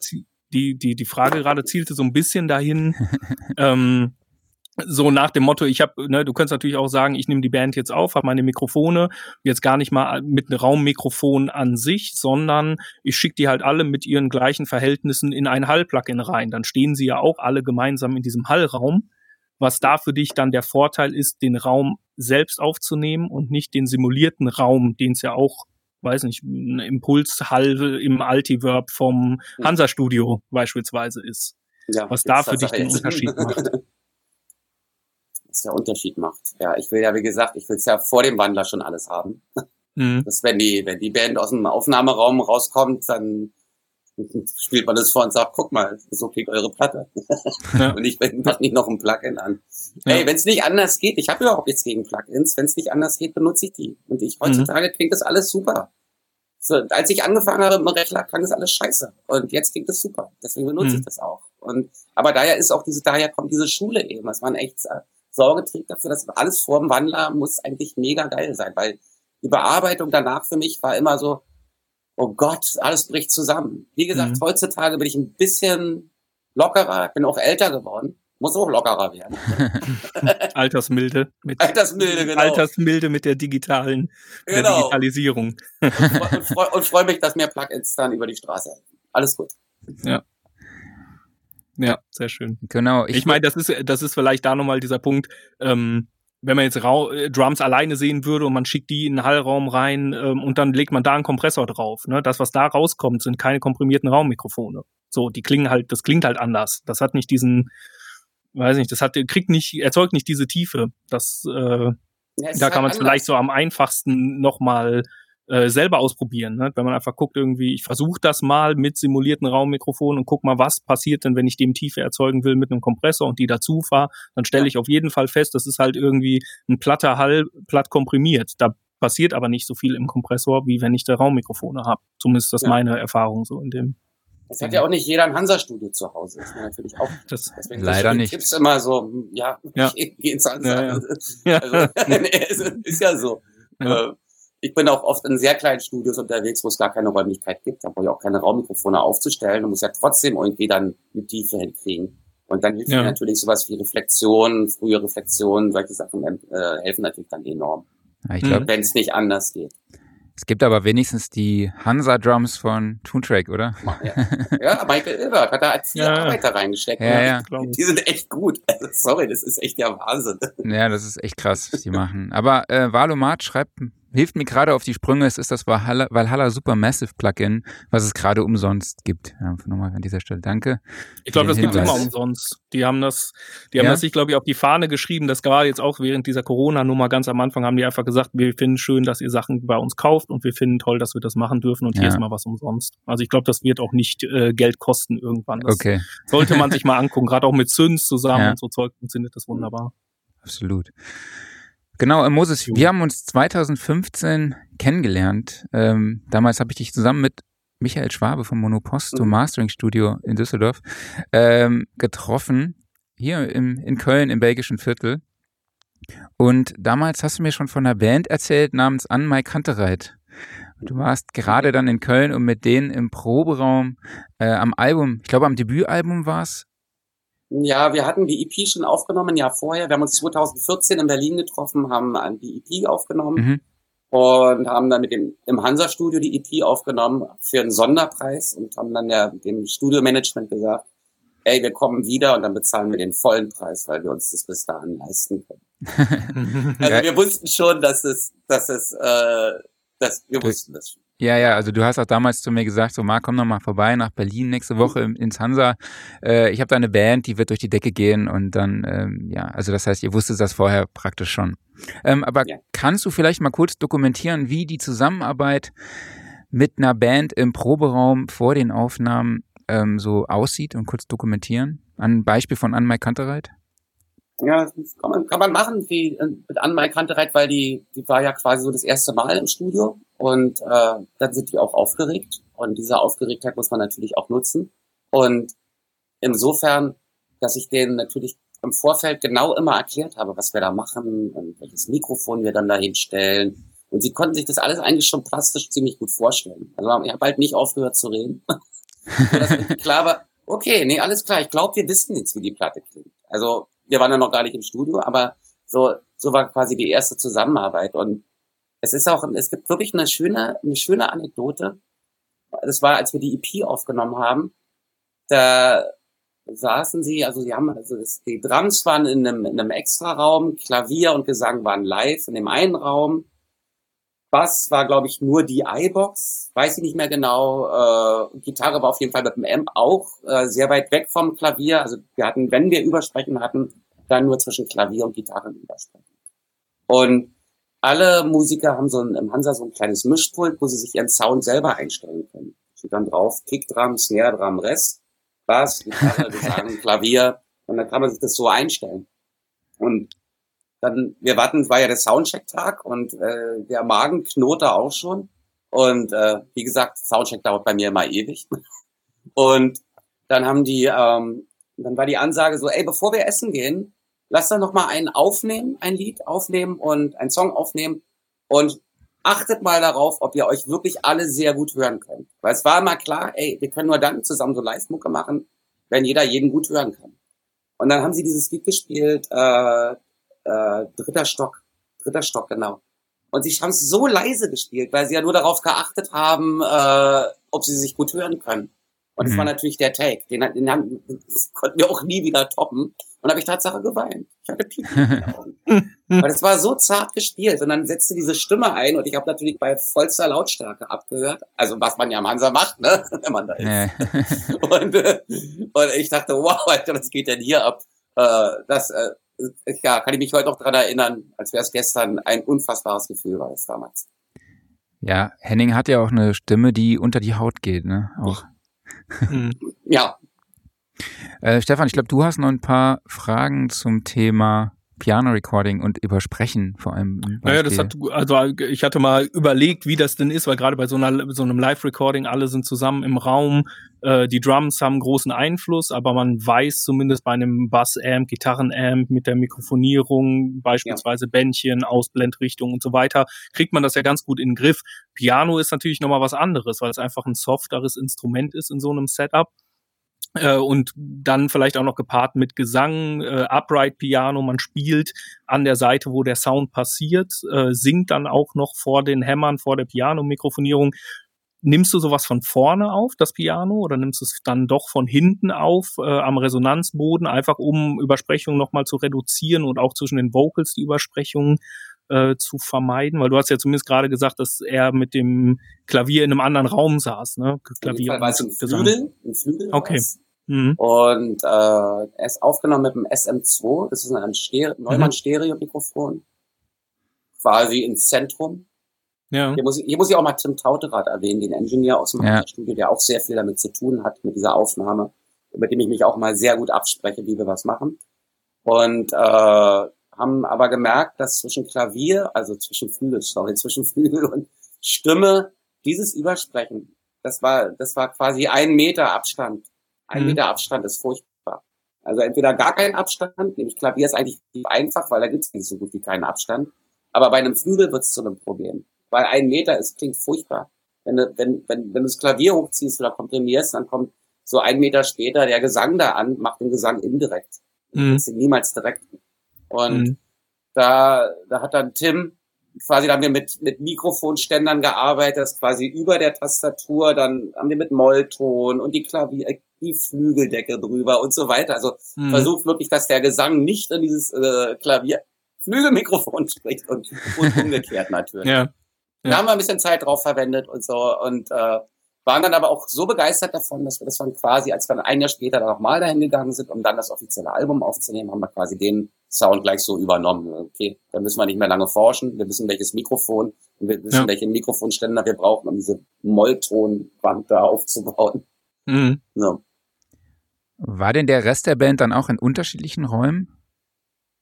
die, die, die Frage gerade zielte so ein bisschen dahin, <laughs> ähm, so nach dem Motto, ich habe, ne, du könntest natürlich auch sagen, ich nehme die Band jetzt auf, habe meine Mikrofone, jetzt gar nicht mal mit einem Raummikrofon an sich, sondern ich schicke die halt alle mit ihren gleichen Verhältnissen in ein Hall-Plugin rein. Dann stehen sie ja auch alle gemeinsam in diesem Hallraum. Was da für dich dann der Vorteil ist, den Raum selbst aufzunehmen und nicht den simulierten Raum, den es ja auch, weiß nicht, ein Impulshall im Altiverb vom Hansa-Studio beispielsweise ist. Ja, was da für dich den Unterschied macht. <laughs> was der Unterschied macht. Ja, ich will ja, wie gesagt, ich will es ja vor dem Wandler schon alles haben. Mhm. Dass wenn die, wenn die Band aus dem Aufnahmeraum rauskommt, dann spielt man das vor und sagt, guck mal, so klingt eure Platte. Ja. <laughs> und ich mach nicht noch ein Plugin an. Ja. Hey, wenn es nicht anders geht, ich habe überhaupt nichts gegen Plugins, wenn es nicht anders geht, benutze ich die. Und ich heutzutage mhm. klingt das alles super. So, als ich angefangen habe mit dem Rechner, klang das alles scheiße. Und jetzt klingt das super. Deswegen benutze mhm. ich das auch. Und aber daher ist auch diese, daher kommt diese Schule eben, was man echt Sorge trägt dafür, dass alles vor dem Wandler muss eigentlich mega geil sein, weil die Bearbeitung danach für mich war immer so, oh Gott, alles bricht zusammen. Wie gesagt, mhm. heutzutage bin ich ein bisschen lockerer, bin auch älter geworden, muss auch lockerer werden. <laughs> Altersmilde. Mit, Altersmilde, genau. Altersmilde mit der digitalen, genau. der Digitalisierung. und freue freu, freu mich, dass mehr Plugins dann über die Straße helfen. Alles gut. Ja. Ja, sehr schön. Genau. Ich, ich meine, das ist, das ist vielleicht da nochmal dieser Punkt, ähm, wenn man jetzt Ra äh, Drums alleine sehen würde und man schickt die in den Hallraum rein ähm, und dann legt man da einen Kompressor drauf. Ne? Das, was da rauskommt, sind keine komprimierten Raummikrofone. So, die klingen halt, das klingt halt anders. Das hat nicht diesen, weiß nicht, das hat, kriegt nicht, erzeugt nicht diese Tiefe. Das, äh, ja, da kann man es vielleicht so am einfachsten nochmal äh, selber ausprobieren. Ne? Wenn man einfach guckt, irgendwie, ich versuche das mal mit simulierten Raummikrofonen und guck mal, was passiert denn, wenn ich dem Tiefe erzeugen will mit einem Kompressor und die dazu fahre, dann stelle ich auf jeden Fall fest, das ist halt irgendwie ein platter Hall, platt komprimiert. Da passiert aber nicht so viel im Kompressor, wie wenn ich da Raummikrofone habe. Zumindest ist das ja. meine Erfahrung so in dem. Es hat ja auch nicht jeder ein Hansa-Studio zu Hause. Das ist natürlich auch. <laughs> Das Deswegen leider nicht. Tipps immer so, ja, ja. geh, geh ins Hansa. Ja, ja. <laughs> Also, <laughs> ist ja so. Ja. Äh, ich bin auch oft in sehr kleinen Studios unterwegs, wo es gar keine Räumlichkeit gibt. Da brauche ich auch keine Raummikrofone aufzustellen. Du musst ja trotzdem irgendwie dann eine Tiefe hinkriegen. Und dann hilft ja. natürlich sowas wie Reflexion, frühe Reflexion, solche Sachen äh, helfen natürlich dann enorm. Ja, Wenn es nicht anders geht. Es gibt aber wenigstens die Hansa-Drums von Toontrack, oder? Ja, ja Michael Ilbert hat da als ja. Arbeiter reingesteckt. Ja, ja. Die sind echt gut. Also, sorry, das ist echt der Wahnsinn. Ja, das ist echt krass, was die machen. Aber äh, Valomat schreibt hilft mir gerade auf die Sprünge. Es ist das Valhalla, Valhalla Supermassive Plugin, was es gerade umsonst gibt. Ja, nochmal an dieser Stelle danke. Ich glaube, das gibt es immer umsonst. Die haben das, die haben ja? das sich, glaube ich, auf die Fahne geschrieben. Das gerade jetzt auch während dieser Corona-Nummer ganz am Anfang haben die einfach gesagt, wir finden schön, dass ihr Sachen bei uns kauft und wir finden toll, dass wir das machen dürfen und ja. hier ist mal was umsonst. Also ich glaube, das wird auch nicht äh, Geld kosten irgendwann. Das okay. sollte man sich mal angucken, gerade auch mit Züns zusammen ja. und so Zeug funktioniert das wunderbar. Absolut. Genau, äh, Moses, wir haben uns 2015 kennengelernt. Ähm, damals habe ich dich zusammen mit Michael Schwabe vom Monoposto mhm. Mastering Studio in Düsseldorf ähm, getroffen, hier im, in Köln im belgischen Viertel. Und damals hast du mir schon von einer Band erzählt namens Anne Mai Kantereit. Du warst gerade dann in Köln und mit denen im Proberaum äh, am Album, ich glaube am Debütalbum war es, ja, wir hatten die EP schon aufgenommen, ein Jahr vorher. Wir haben uns 2014 in Berlin getroffen, haben die EP aufgenommen mhm. und haben dann mit dem im Hansa-Studio die EP aufgenommen für einen Sonderpreis und haben dann der, dem Studiomanagement gesagt, ey, wir kommen wieder und dann bezahlen wir den vollen Preis, weil wir uns das bis dahin leisten können. <laughs> also wir wussten schon, dass es, dass es, äh, dass wir wussten das schon. Ja, ja, also du hast auch damals zu mir gesagt, so Marc, komm noch mal vorbei nach Berlin nächste Woche ins Hansa. Äh, ich habe da eine Band, die wird durch die Decke gehen und dann, ähm, ja, also das heißt, ihr wusstet das vorher praktisch schon. Ähm, aber ja. kannst du vielleicht mal kurz dokumentieren, wie die Zusammenarbeit mit einer Band im Proberaum vor den Aufnahmen ähm, so aussieht und kurz dokumentieren? Ein Beispiel von Anne Kantereit? Ja, kann man, kann man machen, wie äh, mit Anne Kantereit, weil die, die war ja quasi so das erste Mal im Studio und äh, dann sind die auch aufgeregt. Und diese Aufgeregtheit muss man natürlich auch nutzen. Und insofern, dass ich denen natürlich im Vorfeld genau immer erklärt habe, was wir da machen und welches Mikrofon wir dann da hinstellen. Und sie konnten sich das alles eigentlich schon plastisch ziemlich gut vorstellen. Also ich habe halt nicht aufgehört zu reden. <laughs> klar war, okay, nee, alles klar, ich glaube, wir wissen jetzt, wie die Platte klingt. Also wir waren ja noch gar nicht im Studio, aber so, so war quasi die erste Zusammenarbeit. Und es ist auch, es gibt wirklich eine schöne, eine schöne Anekdote. Das war, als wir die EP aufgenommen haben. Da saßen sie, also sie haben, also das, die Drums waren in einem, in einem extra Raum, Klavier und Gesang waren live in dem einen Raum. Bass war, glaube ich, nur die iBox, weiß ich nicht mehr genau. Äh, Gitarre war auf jeden Fall mit dem Amp auch äh, sehr weit weg vom Klavier. Also wir hatten, wenn wir Übersprechen hatten, dann nur zwischen Klavier und Gitarre Übersprechen. Und alle Musiker haben so ein, im Hansa so ein kleines Mischpult, wo sie sich ihren Sound selber einstellen können. Steht dann drauf Kickdrum, Snare Drum, Rest, Bass, Gitarre, <laughs> Gesang, Klavier. Und dann kann man sich das so einstellen. Und dann, wir warten, war ja der Soundcheck-Tag und äh, der Magen knurrte auch schon. Und äh, wie gesagt, Soundcheck dauert bei mir immer ewig. <laughs> Und dann haben die, ähm, dann war die Ansage so, ey, bevor wir essen gehen, lasst doch noch mal einen aufnehmen, ein Lied aufnehmen und einen Song aufnehmen und achtet mal darauf, ob ihr euch wirklich alle sehr gut hören könnt. Weil es war immer klar, ey, wir können nur dann zusammen so Live-Mucke machen, wenn jeder jeden gut hören kann. Und dann haben sie dieses Lied gespielt, äh, äh, dritter Stock, dritter Stock, genau. Und sie haben es so leise gespielt, weil sie ja nur darauf geachtet haben, äh, ob sie sich gut hören können. Und mhm. das war natürlich der Take. Den, den, haben, konnten wir auch nie wieder toppen. Und habe ich Tatsache geweint. Ich hatte Pipi in den Augen. <laughs> Weil es war so zart gespielt. Und dann setzte diese Stimme ein und ich habe natürlich bei vollster Lautstärke abgehört. Also was man ja am Hansa macht, ne? <laughs> wenn man da ist. und, äh, und ich dachte, wow, Alter, was geht denn hier ab? Äh, das, äh, ja, kann ich mich heute noch dran erinnern, als wäre es gestern ein unfassbares Gefühl war es damals. Ja, Henning hat ja auch eine Stimme, die unter die Haut geht, ne? Auch. Mhm. ja. Äh, Stefan, ich glaube, du hast noch ein paar Fragen zum Thema Piano Recording und Übersprechen vor allem. Naja, das hat, also ich hatte mal überlegt, wie das denn ist, weil gerade bei so, einer, so einem Live-Recording alle sind zusammen im Raum, äh, die Drums haben großen Einfluss, aber man weiß zumindest bei einem Bass-Amp, Gitarren-Amp mit der Mikrofonierung, beispielsweise ja. Bändchen, Ausblendrichtung und so weiter, kriegt man das ja ganz gut in den Griff. Piano ist natürlich nochmal was anderes, weil es einfach ein softeres Instrument ist in so einem Setup. Äh, und dann vielleicht auch noch gepaart mit Gesang, äh, Upright Piano, man spielt an der Seite, wo der Sound passiert, äh, singt dann auch noch vor den Hämmern, vor der Piano-Mikrofonierung. Nimmst du sowas von vorne auf, das Piano, oder nimmst du es dann doch von hinten auf, äh, am Resonanzboden, einfach um Übersprechungen nochmal zu reduzieren und auch zwischen den Vocals die Übersprechungen äh, zu vermeiden? Weil du hast ja zumindest gerade gesagt, dass er mit dem Klavier in einem anderen Raum saß, ne? Klavier. In war es ein Flügel, ein Flügel. Okay. Mhm. Und äh, er ist aufgenommen mit dem SM2, das ist ein Stereo, Neumann mhm. Stereo Mikrofon, quasi ins Zentrum. Ja. Hier, muss ich, hier muss ich auch mal Tim Tauterath erwähnen, den Ingenieur aus dem ja. Studio, der auch sehr viel damit zu tun hat, mit dieser Aufnahme, mit dem ich mich auch mal sehr gut abspreche, wie wir was machen. Und äh, haben aber gemerkt, dass zwischen Klavier, also zwischen Flügel, sorry, zwischen Flügel und Stimme, dieses Übersprechen, das war, das war quasi ein Meter Abstand. Ein mhm. Meter Abstand ist furchtbar. Also entweder gar kein Abstand, nämlich Klavier ist eigentlich einfach, weil da gibt es nicht so gut wie keinen Abstand. Aber bei einem Flügel wird es zu einem Problem. Weil ein Meter ist, klingt furchtbar. Wenn du, wenn, wenn, wenn du das Klavier hochziehst oder komprimierst, dann kommt so ein Meter später der Gesang da an, macht den Gesang indirekt. Mhm. niemals direkt. Und mhm. da, da hat dann Tim, quasi da haben wir mit, mit Mikrofonständern gearbeitet, das quasi über der Tastatur, dann haben wir mit Mollton und die Klavier, die Flügeldecke drüber und so weiter. Also mhm. versucht wirklich, dass der Gesang nicht in dieses äh, Klavier Flügelmikrofon <laughs> spricht und, und umgekehrt natürlich. Ja. Ja. Da haben wir ein bisschen Zeit drauf verwendet und so und äh, waren dann aber auch so begeistert davon, dass wir das dann quasi, als wir dann ein Jahr später dann nochmal dahin gegangen sind, um dann das offizielle Album aufzunehmen, haben wir quasi den Sound gleich so übernommen. Okay, dann müssen wir nicht mehr lange forschen, wir wissen welches Mikrofon, wir wissen ja. welche Mikrofonständer wir brauchen, um diese Molltonwand da aufzubauen. Mhm. So. War denn der Rest der Band dann auch in unterschiedlichen Räumen?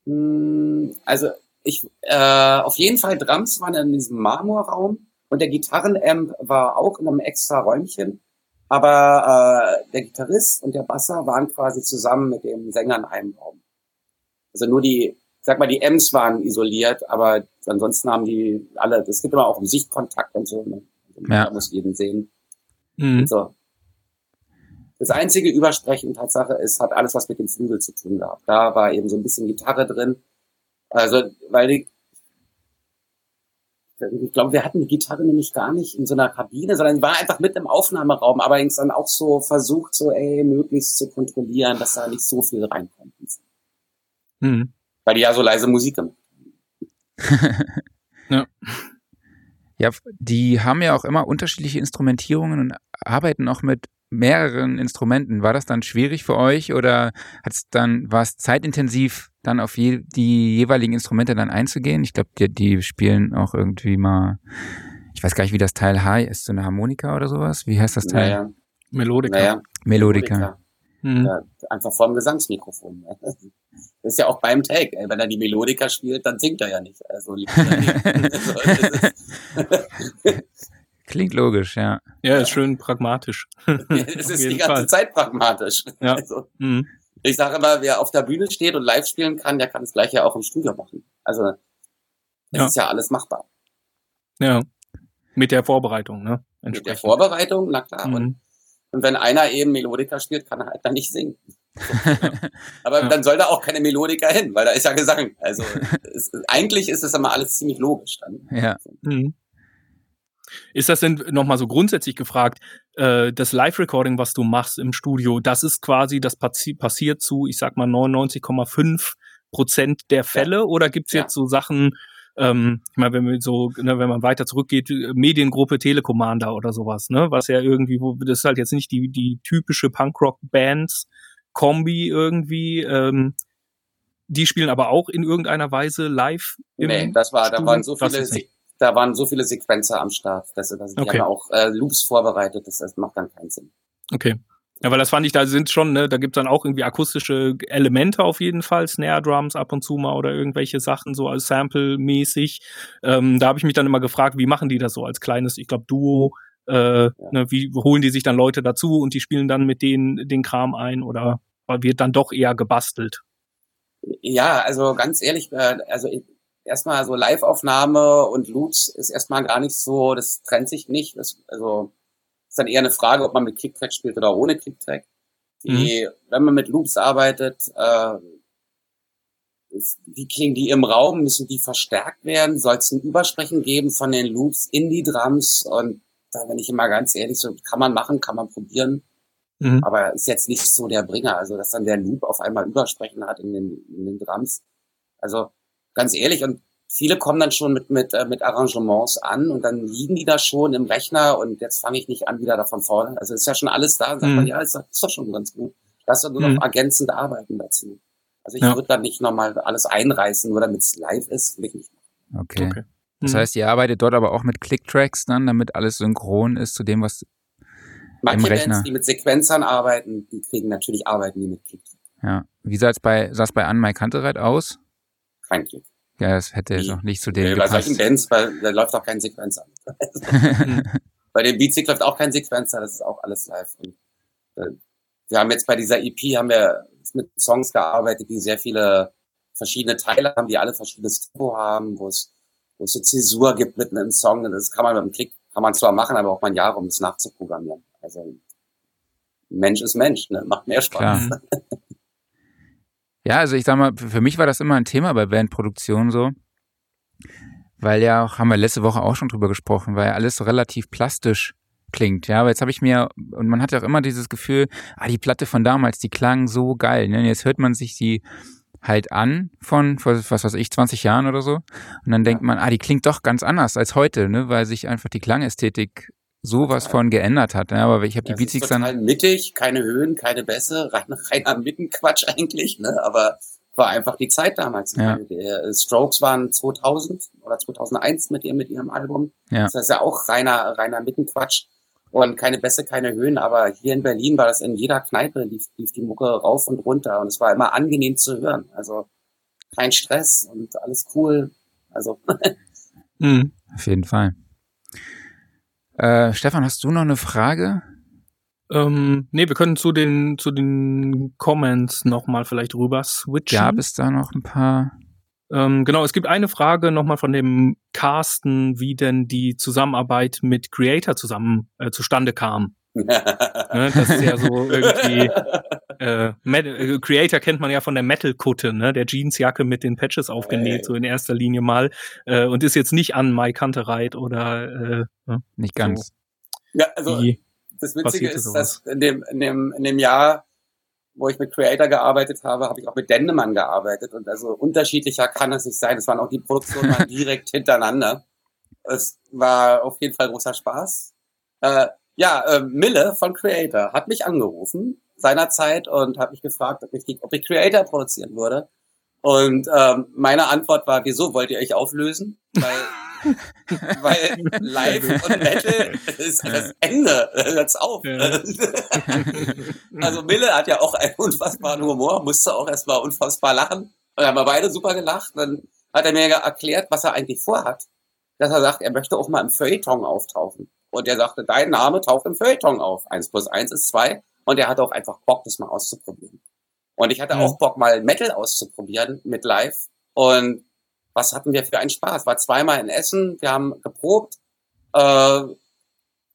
Hm, also ich äh, auf jeden Fall Drums waren in diesem Marmorraum und der Gitarrenamp war auch in einem extra Räumchen. Aber äh, der Gitarrist und der Basser waren quasi zusammen mit dem Sänger in einem Raum. Also nur die, sag mal, die M's waren isoliert, aber ansonsten haben die alle, es gibt immer auch einen Sichtkontakt und so. Ne? Also ja. Da muss jeden sehen. Mhm. So. Das einzige Übersprechen Tatsache ist, hat alles was mit dem Flügel zu tun gehabt. Da war eben so ein bisschen Gitarre drin. Also, weil die, ich glaube, wir hatten die Gitarre nämlich gar nicht in so einer Kabine, sondern war einfach mit im Aufnahmeraum, aber dann auch so versucht, so, ey, möglichst zu kontrollieren, dass da nicht so viel reinkommt. Mhm. Weil die ja so leise Musik gemacht haben. <laughs> ja. Ja, die haben ja auch immer unterschiedliche Instrumentierungen und arbeiten auch mit mehreren Instrumenten. War das dann schwierig für euch oder hat's dann, war es zeitintensiv, dann auf je, die jeweiligen Instrumente dann einzugehen? Ich glaube, die, die spielen auch irgendwie mal, ich weiß gar nicht, wie das Teil heißt, so eine Harmonika oder sowas. Wie heißt das Teil? Naja. Melodika. Naja. Melodika. Melodika. Mhm. Ja, einfach vorm Gesangsmikrofon. Das <laughs> ist ja auch beim Take. Wenn er die Melodika spielt, dann singt er ja nicht. Also, <laughs> <laughs> Klingt logisch, ja. Ja, ist schön pragmatisch. es ist die ganze Fall. Zeit pragmatisch. Ja. Also, mhm. Ich sage immer, wer auf der Bühne steht und live spielen kann, der kann das gleiche auch im Studio machen. Also das ja. ist ja alles machbar. Ja. Mit der Vorbereitung, ne? Mit der Vorbereitung, na klar. Mhm. Und, und wenn einer eben Melodika spielt, kann er halt dann nicht singen. <laughs> Aber ja. dann soll da auch keine Melodika hin, weil da ist ja Gesang. Also es, eigentlich ist es immer alles ziemlich logisch dann. Ja. Mhm. Ist das denn nochmal so grundsätzlich gefragt, äh, das Live-Recording, was du machst im Studio, das ist quasi, das passi passiert zu, ich sag mal, 99,5 Prozent der Fälle? Ja. Oder gibt's jetzt so Sachen, ähm, ich meine, wenn man so, ne, wenn man weiter zurückgeht, Mediengruppe Telekommander oder sowas, ne, was ja irgendwie, wo, das ist halt jetzt nicht die, die typische Punkrock-Bands-Kombi irgendwie, ähm, die spielen aber auch in irgendeiner Weise live. Im nee, das war, Studio. da waren so viele, da waren so viele Sequenzer am Start, dass, dass die okay. haben auch äh, Loops vorbereitet, das, das macht dann keinen Sinn. Okay. Ja, weil das fand ich, da sind schon, ne, da gibt's dann auch irgendwie akustische Elemente auf jeden Fall, Snare Drums ab und zu mal oder irgendwelche Sachen so als Sample-mäßig. Ähm, da habe ich mich dann immer gefragt, wie machen die das so als kleines, ich glaube, Duo, äh, ja. ne, wie holen die sich dann Leute dazu und die spielen dann mit denen den Kram ein oder wird dann doch eher gebastelt? Ja, also ganz ehrlich, äh, also erstmal so Live-Aufnahme und Loops ist erstmal gar nicht so, das trennt sich nicht. Das, also ist dann eher eine Frage, ob man mit Clicktrack spielt oder ohne Clicktrack. Die, mhm. wenn man mit Loops arbeitet, äh, wie klingen die im Raum? Müssen die verstärkt werden? Soll es ein Übersprechen geben von den Loops in die Drums? Und da bin ich immer ganz ehrlich, so kann man machen, kann man probieren. Mhm. Aber ist jetzt nicht so der Bringer, also dass dann der Loop auf einmal Übersprechen hat in den, in den Drums. Also ganz ehrlich, und viele kommen dann schon mit, mit, äh, mit Arrangements an und dann liegen die da schon im Rechner und jetzt fange ich nicht an wieder davon vorne. Also ist ja schon alles da, sagt mhm. man, ja, ist, ist doch schon ganz gut. Lass doch nur noch mhm. ergänzend arbeiten dazu. Also ich ja. würde da nicht nochmal alles einreißen, nur damit es live ist, will ich nicht machen. Okay. okay. Das mhm. heißt, ihr arbeitet dort aber auch mit Click-Tracks dann, damit alles synchron ist zu dem, was Manche im Rechner... Bands, die mit Sequenzern arbeiten, die kriegen natürlich arbeiten die mit Click. Ja. Wie sah es bei, sah es bei Anne Kantereit aus? Kein Klick. Ja, das hätte auch nicht zu dem nee, gepasst. Bei solchen Bands, weil, da läuft auch kein Sequenzer. <laughs> bei dem Beatstick läuft auch kein Sequenzer, das ist auch alles live. Und, äh, wir haben jetzt bei dieser EP haben wir mit Songs gearbeitet, die sehr viele verschiedene Teile haben, die alle verschiedenes Tempo haben, wo es, wo es so Zäsur gibt mitten im Song. Das kann man mit einem Klick, kann man zwar machen, aber auch mal ein Jahr, um das nachzuprogrammieren. Also Mensch ist Mensch, ne? macht mehr Spaß. <laughs> Ja, also ich sag mal, für mich war das immer ein Thema bei Bandproduktion so. Weil ja auch, haben wir letzte Woche auch schon drüber gesprochen, weil ja alles so relativ plastisch klingt, ja. Aber jetzt habe ich mir, und man hat ja auch immer dieses Gefühl, ah, die Platte von damals, die klang so geil. Ne? Und jetzt hört man sich die halt an von, was weiß ich, 20 Jahren oder so. Und dann denkt man, ah, die klingt doch ganz anders als heute, ne? Weil sich einfach die Klangästhetik sowas von geändert hat. Ja, aber ich habe die Beatsigs dann. Total mittig, keine Höhen, keine Bässe, <laughs> rein, reiner Mittenquatsch eigentlich, ne? Aber war einfach die Zeit damals. Ja. Die äh, Strokes waren 2000 oder 2001 mit ihrem, mit ihrem Album. Ja. Das ist ja auch reiner, reiner Mittenquatsch und keine Bässe, keine Höhen. Aber hier in Berlin war das in jeder Kneipe, lief, lief die Mucke rauf und runter und es war immer angenehm zu hören. Also kein Stress und alles cool. Also. <laughs> mhm. Auf jeden Fall. Äh, Stefan, hast du noch eine Frage? Ähm, nee, wir können zu den, zu den Comments nochmal vielleicht rüber switchen. Gab es da noch ein paar? Ähm, genau, es gibt eine Frage nochmal von dem Carsten, wie denn die Zusammenarbeit mit Creator zusammen äh, zustande kam. Ne, das ist ja so irgendwie <laughs> äh, äh, Creator kennt man ja von der Metal-Kutte, ne? Der Jeansjacke mit den Patches aufgenäht, so in erster Linie mal. Äh, und ist jetzt nicht an Mike Hunterreit oder äh, ne? nicht ganz. So. Ja, also Wie das Witzige ist, sowas? dass in dem, in dem, in dem Jahr, wo ich mit Creator gearbeitet habe, habe ich auch mit Dendemann gearbeitet. Und also unterschiedlicher kann es nicht sein. Es waren auch die Produktionen <laughs> direkt hintereinander. Es war auf jeden Fall großer Spaß. Äh, ja, äh, Mille von Creator hat mich angerufen seinerzeit und hat mich gefragt, ob ich, die, ob ich Creator produzieren würde. Und ähm, meine Antwort war, wieso wollt ihr euch auflösen? Weil, <laughs> weil Live und Metal ist das Ende. Hört's auf. <laughs> also Mille hat ja auch einen unfassbaren Humor, musste auch erstmal unfassbar lachen. Und haben wir beide super gelacht. Dann hat er mir erklärt, was er eigentlich vorhat. Dass er sagt, er möchte auch mal im Feuilleton auftauchen. Und er sagte, dein Name taucht im Feuilleton auf. Eins plus eins ist zwei. Und er hatte auch einfach Bock, das mal auszuprobieren. Und ich hatte ja. auch Bock, mal Metal auszuprobieren mit Live. Und was hatten wir für einen Spaß? War zweimal in Essen, wir haben geprobt. Äh,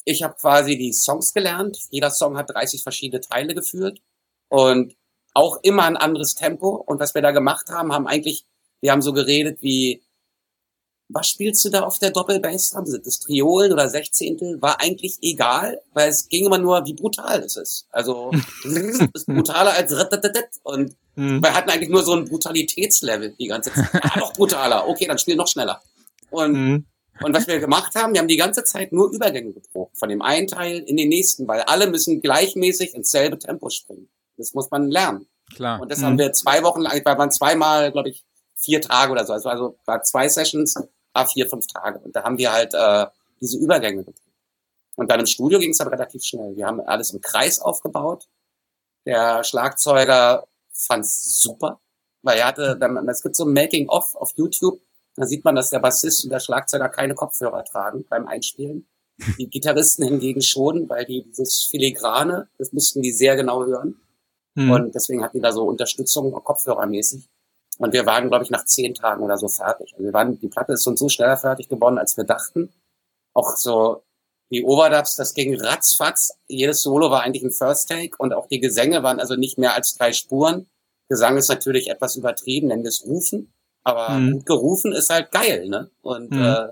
ich habe quasi die Songs gelernt. Jeder Song hat 30 verschiedene Teile geführt und auch immer ein anderes Tempo. Und was wir da gemacht haben, haben eigentlich, wir haben so geredet wie was spielst du da auf der Doppelbassdrum? Sind das Triolen oder Sechzehntel? War eigentlich egal, weil es ging immer nur, wie brutal es ist. Also, <laughs> es ist brutaler als und mhm. wir hatten eigentlich nur so ein Brutalitätslevel die ganze Zeit. Ah, noch brutaler. Okay, dann spiel noch schneller. Und, mhm. und was wir gemacht haben, wir haben die ganze Zeit nur Übergänge geprobt. Von dem einen Teil in den nächsten, weil alle müssen gleichmäßig ins selbe Tempo springen. Das muss man lernen. Klar. Und das mhm. haben wir zwei Wochen lang, weil man zweimal, glaube ich, vier Tage oder so. Also, also war zwei Sessions ah, vier, fünf Tage. Und da haben wir halt äh, diese Übergänge. Und dann im Studio ging es dann relativ schnell. Wir haben alles im Kreis aufgebaut. Der Schlagzeuger fand's super, weil er hatte, dann, es gibt so ein Making-of auf YouTube, da sieht man, dass der Bassist und der Schlagzeuger keine Kopfhörer tragen beim Einspielen. Die Gitarristen hingegen schon, weil die dieses Filigrane, das mussten die sehr genau hören. Hm. Und deswegen hatten die da so Unterstützung kopfhörermäßig. Und wir waren, glaube ich, nach zehn Tagen oder so fertig. Also wir waren, die Platte ist uns so schneller fertig geworden, als wir dachten. Auch so die Overdubs, das ging ratzfatz. Jedes Solo war eigentlich ein First Take und auch die Gesänge waren also nicht mehr als drei Spuren. Gesang ist natürlich etwas übertrieben, nennen wir es Rufen. Aber mhm. gut gerufen ist halt geil, ne? Und, mhm. äh,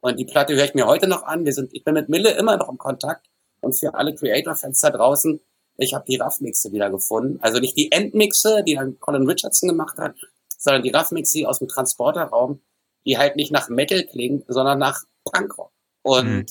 und die Platte höre ich mir heute noch an. Wir sind, ich bin mit Mille immer noch im Kontakt. Und für alle Creator-Fans da draußen, ich habe die Raff-Mixe wieder gefunden. Also nicht die Endmixe, die dann Colin Richardson gemacht hat, sondern die Raff-Mixe aus dem Transporterraum, die halt nicht nach Metal klingt, sondern nach Punkrock. Und mhm.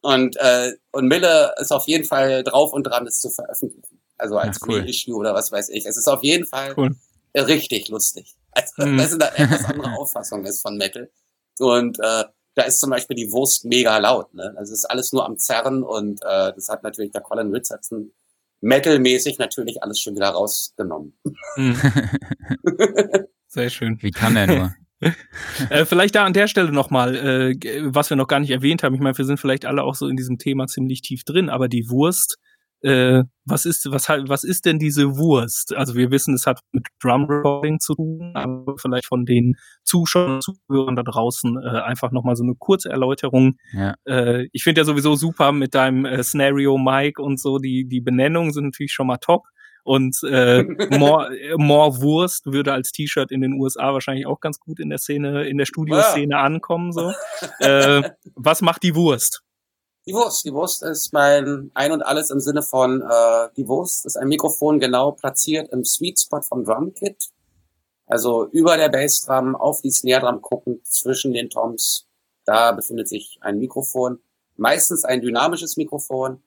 Und, äh, und Mille ist auf jeden Fall drauf und dran, es zu veröffentlichen. Also als ja, cool. Issue oder was weiß ich. Es ist auf jeden Fall cool. richtig lustig. Also, mhm. das ist eine etwas andere Auffassung ist von Metal. Und äh, da ist zum Beispiel die Wurst mega laut. Ne? Also es ist alles nur am Zerren und äh, das hat natürlich der Colin Richardson metalmäßig natürlich alles schon wieder rausgenommen. Mhm. <laughs> Sehr schön. Wie kann er nur? <laughs> äh, vielleicht da an der Stelle nochmal, äh, was wir noch gar nicht erwähnt haben. Ich meine, wir sind vielleicht alle auch so in diesem Thema ziemlich tief drin, aber die Wurst, äh, was ist, was, was ist denn diese Wurst? Also wir wissen, es hat mit Drum Recording zu tun, aber vielleicht von den Zuschauern, Zuhörern da draußen äh, einfach nochmal so eine kurze Erläuterung. Ja. Äh, ich finde ja sowieso super mit deinem äh, Scenario Mike und so, die, die Benennungen sind natürlich schon mal top. Und äh, <laughs> More, More Wurst würde als T-Shirt in den USA wahrscheinlich auch ganz gut in der Szene, in der Studioszene ja. ankommen. So. Äh, was macht die Wurst? Die Wurst. Die Wurst ist mein Ein und Alles im Sinne von, äh, die Wurst ist ein Mikrofon genau platziert im Sweet Spot vom Drum Kit. Also über der Bassdrum auf die Snare Drum gucken, zwischen den Toms. Da befindet sich ein Mikrofon. Meistens ein dynamisches Mikrofon.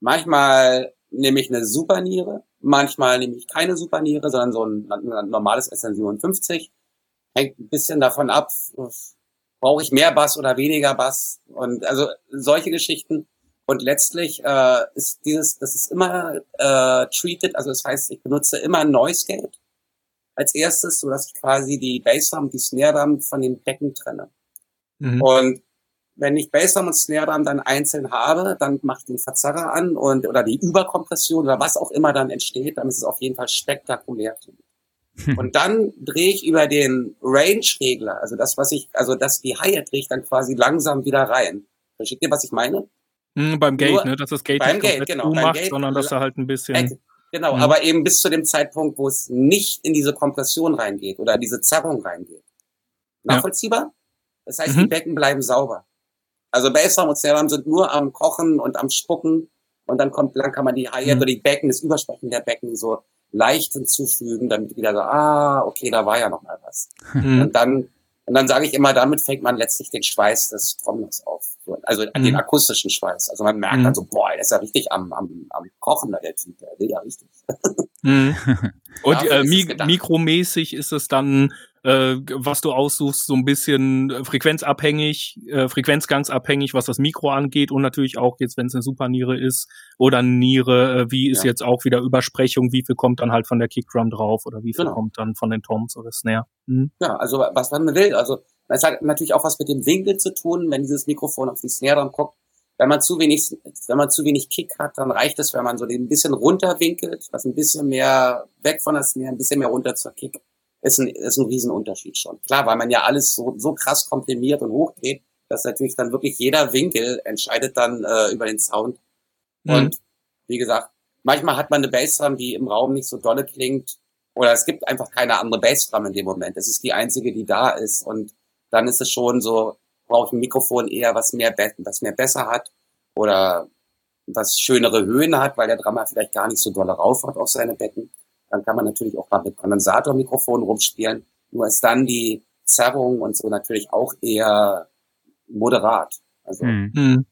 Manchmal nehme ich eine Superniere, manchmal nehme ich keine Superniere, sondern so ein, ein normales SN57. Hängt ein bisschen davon ab, brauche ich mehr Bass oder weniger Bass und also solche Geschichten. Und letztlich äh, ist dieses, das ist immer äh, treated, also das heißt, ich benutze immer Noise Gate als erstes, so dass ich quasi die Bassdrum und die Snare Drum von den Becken trenne. Mhm. Und wenn ich Bassdrum und Snare Drum dann einzeln habe, dann mache ich den Verzerrer an und oder die Überkompression oder was auch immer dann entsteht, dann ist es auf jeden Fall spektakulär. Hm. <laughs> Und dann drehe ich über den Range-Regler, also das, was ich, also das die Hi-Hat drehe ich dann quasi langsam wieder rein. Versteht ihr, was ich meine? Mhm, beim Gate, Nur, ne? Dass das Gate beim nicht Gate, genau, beim macht, Gate, sondern dass er halt ein bisschen. Genau, mhm. aber eben bis zu dem Zeitpunkt, wo es nicht in diese Kompression reingeht oder diese Zerrung reingeht. Nachvollziehbar? Ja. Das heißt, mhm. die Becken bleiben sauber. Also Bassdrum und Snare sind nur am Kochen und am Spucken und dann kommt, dann kann man die Hi-Hat mhm. oder die Becken, das Übersprechen der Becken so leicht hinzufügen, damit wieder so, ah, okay, da war ja noch mal was. Mhm. Und dann, und dann sage ich immer, damit fängt man letztlich den Schweiß des Trommlers auf. Also mhm. den akustischen Schweiß. Also man merkt mhm. dann so, boah, der ist ja richtig am, am, am Kochen, der Typ, der will ja richtig. Mhm. <laughs> Und äh, mi mikromäßig ist es dann äh, was du aussuchst, so ein bisschen äh, frequenzabhängig, äh, frequenzgangsabhängig, was das Mikro angeht und natürlich auch jetzt, wenn es eine Superniere ist oder eine Niere, äh, wie ist ja. jetzt auch wieder Übersprechung, wie viel kommt dann halt von der Kickdrum drauf oder wie viel genau. kommt dann von den Toms oder Snare. Mhm. Ja, also was man will, also es hat natürlich auch was mit dem Winkel zu tun, wenn dieses Mikrofon auf die Snare dann guckt. Wenn man zu wenig, wenn man zu wenig Kick hat, dann reicht es, wenn man so den ein bisschen runterwinkelt, was ein bisschen mehr weg von der Snare, ein bisschen mehr runter zur Kick ist ein, ist ein Riesenunterschied schon. Klar, weil man ja alles so, so krass komprimiert und hochdreht, dass natürlich dann wirklich jeder Winkel entscheidet dann äh, über den Sound. Mhm. Und wie gesagt, manchmal hat man eine Bassdrum, die im Raum nicht so dolle klingt. Oder es gibt einfach keine andere Bassdrum in dem Moment. Es ist die einzige, die da ist. Und dann ist es schon so, brauche ich ein Mikrofon eher, was mehr, was mehr besser hat. Oder was schönere Höhen hat, weil der Drummer vielleicht gar nicht so dolle rauf hat auf seine Becken. Dann kann man natürlich auch mal mit Kondensatormikrofonen rumspielen. Nur ist dann die Zerrung und so natürlich auch eher moderat. Also, mhm.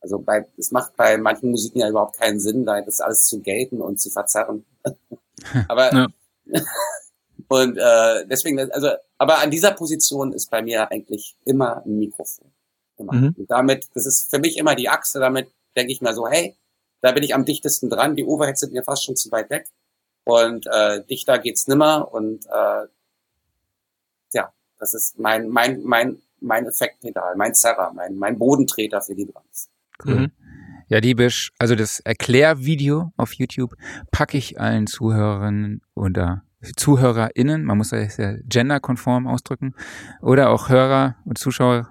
also bei, es macht bei manchen Musiken ja überhaupt keinen Sinn, da das alles zu gaten und zu verzerren. <laughs> aber ja. <laughs> und äh, deswegen, also, aber an dieser Position ist bei mir eigentlich immer ein Mikrofon. Immer. Mhm. Und damit, das ist für mich immer die Achse, damit denke ich mir so, hey, da bin ich am dichtesten dran, die Overheads sind mir fast schon zu weit weg. Und äh, dichter geht's nimmer und äh, ja, das ist mein mein mein mein Effektpedal, mein Zerrer, mein mein Bodentreter für die Drums. Cool. Mhm. Ja, Diebisch, also das Erklärvideo auf YouTube packe ich allen Zuhörerinnen oder ZuhörerInnen, man muss das ja genderkonform ausdrücken, oder auch Hörer und Zuschauer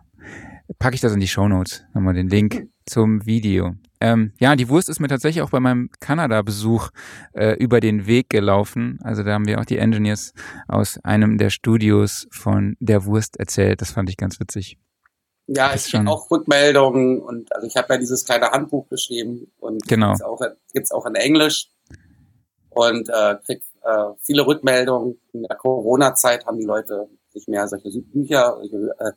packe ich das in die Show Notes, nochmal den Link zum Video. Ähm, ja, die Wurst ist mir tatsächlich auch bei meinem Kanada-Besuch äh, über den Weg gelaufen. Also da haben wir auch die Engineers aus einem der Studios von der Wurst erzählt. Das fand ich ganz witzig. Ja, ich kriege auch Rückmeldungen und also ich habe ja dieses kleine Handbuch geschrieben und genau. gibt's auch, gibt's auch in Englisch und äh, krieg äh, viele Rückmeldungen. In der Corona-Zeit haben die Leute sich mehr solche Bücher, äh,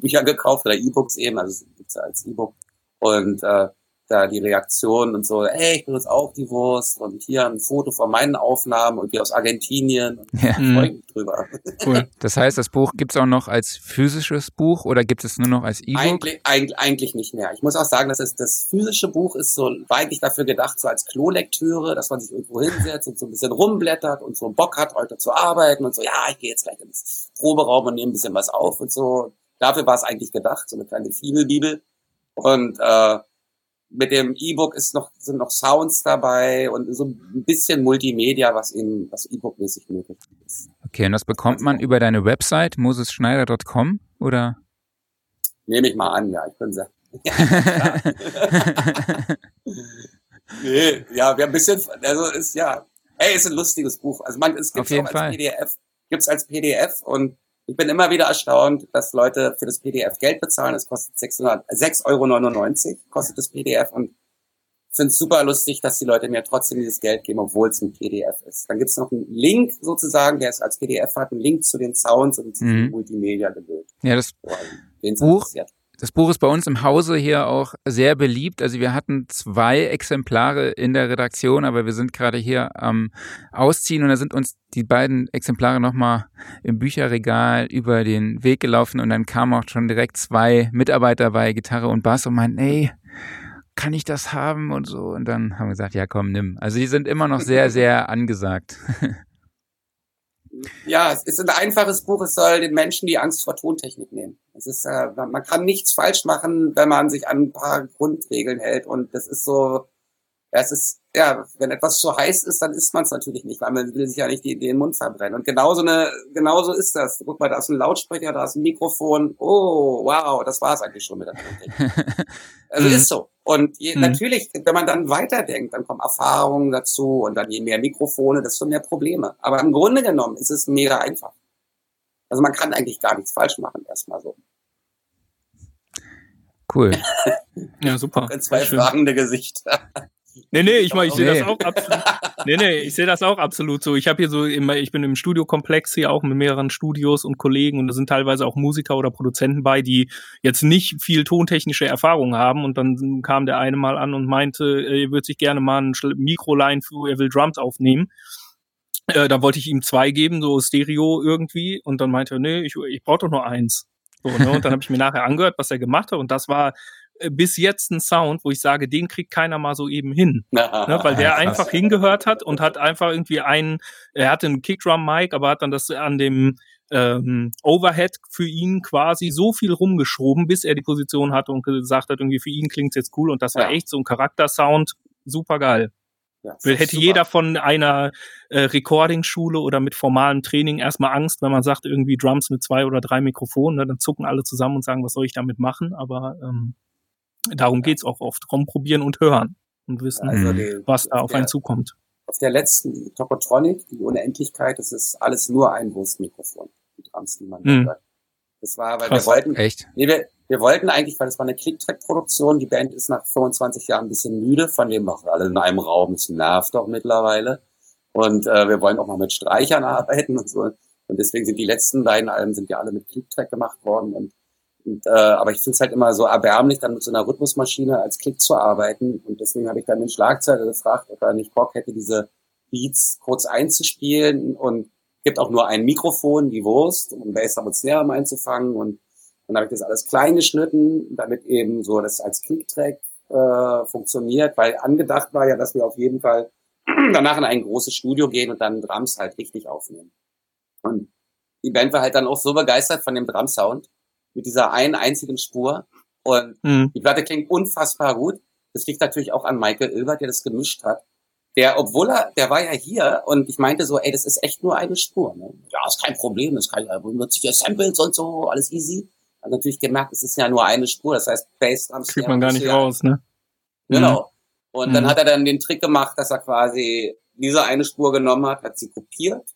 Bücher gekauft oder E-Books eben, also es gibt's ja als E-Book und äh, da die Reaktion und so, ey, ich benutze auch die Wurst und hier ein Foto von meinen Aufnahmen und die aus Argentinien. Ja. Freue mich drüber. Cool. <laughs> Das heißt, das Buch gibt's auch noch als physisches Buch oder gibt es nur noch als E-Book? Eigentlich, eigentlich, eigentlich nicht mehr. Ich muss auch sagen, dass es, das physische Buch ist so eigentlich dafür gedacht, so als Klolektüre, dass man sich irgendwo hinsetzt und so ein bisschen rumblättert und so Bock hat, heute zu arbeiten und so, ja, ich gehe jetzt gleich ins Proberaum und nehme ein bisschen was auf und so. Dafür war es eigentlich gedacht, so eine kleine Fibelbibel. Und äh, mit dem E-Book ist noch, sind noch Sounds dabei und so ein bisschen Multimedia, was eben, was E-Book-mäßig möglich ist. Okay, und das bekommt man über deine Website, mosesschneider.com oder? Nehme ich mal an, ja, ich bin sehr. <laughs> <laughs> nee, ja, wir ein bisschen, also ist ja, hey, ist ein lustiges Buch. Also man, es gibt auch als Fall. PDF, gibt's als PDF und ich bin immer wieder erstaunt, dass Leute für das PDF Geld bezahlen. Es kostet 6,99 Euro kostet das PDF und finde es super lustig, dass die Leute mir trotzdem dieses Geld geben, obwohl es ein PDF ist. Dann gibt es noch einen Link sozusagen, der es als PDF hat, einen Link zu den Sounds und zu mhm. Multimedia gewählt. Ja, das Buch, das Buch ist bei uns im Hause hier auch sehr beliebt. Also wir hatten zwei Exemplare in der Redaktion, aber wir sind gerade hier am Ausziehen und da sind uns die beiden Exemplare nochmal im Bücherregal über den Weg gelaufen und dann kamen auch schon direkt zwei Mitarbeiter bei Gitarre und Bass und meinten, ey, kann ich das haben und so. Und dann haben wir gesagt, ja komm, nimm. Also die sind immer noch sehr, <laughs> sehr angesagt. Ja, es ist ein einfaches Buch. Es soll den Menschen die Angst vor Tontechnik nehmen. Es ist, äh, man kann nichts falsch machen, wenn man sich an ein paar Grundregeln hält. Und das ist so, es ist, ja, wenn etwas zu heiß ist, dann isst man es natürlich nicht, weil man will sich ja nicht die, den Mund verbrennen. Und genauso eine, genauso ist das. Guck mal, da ist ein Lautsprecher, da ist ein Mikrofon. Oh, wow, das war es eigentlich schon mit der Tontechnik. <laughs> also ist so. Und je, mhm. natürlich, wenn man dann weiterdenkt, dann kommen Erfahrungen dazu und dann je mehr Mikrofone, desto mehr Probleme. Aber im Grunde genommen ist es mega einfach. Also man kann eigentlich gar nichts falsch machen, erstmal so. Cool. ja, super. <laughs> Zwei fragende Gesichter. Nee, nee, ich, ich sehe das auch absolut. Nee, nee, ich sehe das auch absolut so. Ich habe hier so immer, ich bin im Studiokomplex hier auch mit mehreren Studios und Kollegen und da sind teilweise auch Musiker oder Produzenten bei, die jetzt nicht viel tontechnische Erfahrung haben. Und dann kam der eine mal an und meinte, er würde sich gerne mal ein Mikroline für, er will Drums aufnehmen. Äh, da wollte ich ihm zwei geben, so Stereo irgendwie. Und dann meinte er, nee, ich, ich brauche doch nur eins. So, ne? Und dann habe ich mir nachher angehört, was er gemacht hat. Und das war bis jetzt ein Sound, wo ich sage, den kriegt keiner mal so eben hin. Ne, <laughs> weil der einfach hingehört hat und hat einfach irgendwie einen, er hatte einen Kickdrum-Mic, aber hat dann das an dem ähm, Overhead für ihn quasi so viel rumgeschoben, bis er die Position hatte und gesagt hat, irgendwie für ihn klingt's jetzt cool und das war ja. echt so ein Charaktersound, super geil. Ja, hätte super. jeder von einer äh, Recording-Schule oder mit formalem Training erstmal Angst, wenn man sagt, irgendwie Drums mit zwei oder drei Mikrofonen, ne, dann zucken alle zusammen und sagen, was soll ich damit machen? Aber ähm, darum geht's auch oft. Rumprobieren und hören und wissen, also die, was da auf der, einen zukommt. Auf der letzten Tokotronic, die Unendlichkeit, das ist alles nur ein Wurstmikrofon, die Drums, die man mhm. hört. Das war, weil Krass, wir wollten, echt? Nee, wir, wir wollten eigentlich, weil das war eine Click-Track-Produktion, die Band ist nach 25 Jahren ein bisschen müde, von dem auch alle in einem Raum, das nervt doch mittlerweile. Und äh, wir wollen auch mal mit Streichern arbeiten und so. Und deswegen sind die letzten beiden Alben sind ja alle mit Click-Track gemacht worden. Und, äh, aber ich finde es halt immer so erbärmlich, dann mit so einer Rhythmusmaschine als Klick zu arbeiten. Und deswegen habe ich dann den Schlagzeuger gefragt, ob er nicht Bock hätte, diese Beats kurz einzuspielen. Und gibt auch nur ein Mikrofon, die Wurst, um Bass und Snare einzufangen. Und dann habe ich das alles klein geschnitten, damit eben so das als Klicktrack äh, funktioniert. Weil angedacht war ja, dass wir auf jeden Fall <clears throat> danach in ein großes Studio gehen und dann Drums halt richtig aufnehmen. Und die Band war halt dann auch so begeistert von dem Drum-Sound, mit dieser einen einzigen Spur. Und mhm. die Platte klingt unfassbar gut. Das liegt natürlich auch an Michael Ilbert, der das gemischt hat. Der, obwohl er, der war ja hier und ich meinte so, ey, das ist echt nur eine Spur. Ne? Ja, ist kein Problem, das kann ja, benutze ich ja Samples und so, alles easy. hat natürlich gemerkt, es ist ja nur eine Spur, das heißt Bassdrums. Kriegt man gar nicht raus, ne? Genau. Und mhm. dann hat er dann den Trick gemacht, dass er quasi diese eine Spur genommen hat, hat sie kopiert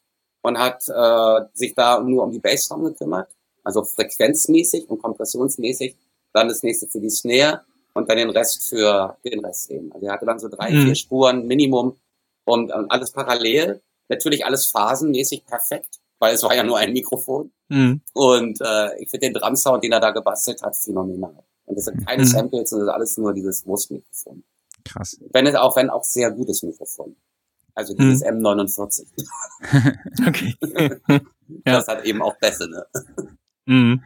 und hat äh, sich da nur um die Bassdrum gekümmert, also frequenzmäßig und kompressionsmäßig. Dann das nächste für die Snare und dann den Rest für den Rest eben. Also er hatte dann so drei, mhm. vier Spuren Minimum und, und alles parallel. Natürlich alles phasenmäßig perfekt, weil es war ja nur ein Mikrofon. Mhm. Und äh, ich finde den Drumsound, den er da gebastelt hat, phänomenal. Und das sind keine mhm. Samples, sondern das ist alles nur dieses Wurstmikrofon. Krass. Wenn es auch, wenn auch sehr gutes Mikrofon. Also dieses hm. M49. <laughs> okay. <laughs> das ja. hat eben auch Bässe, ne? Mhm.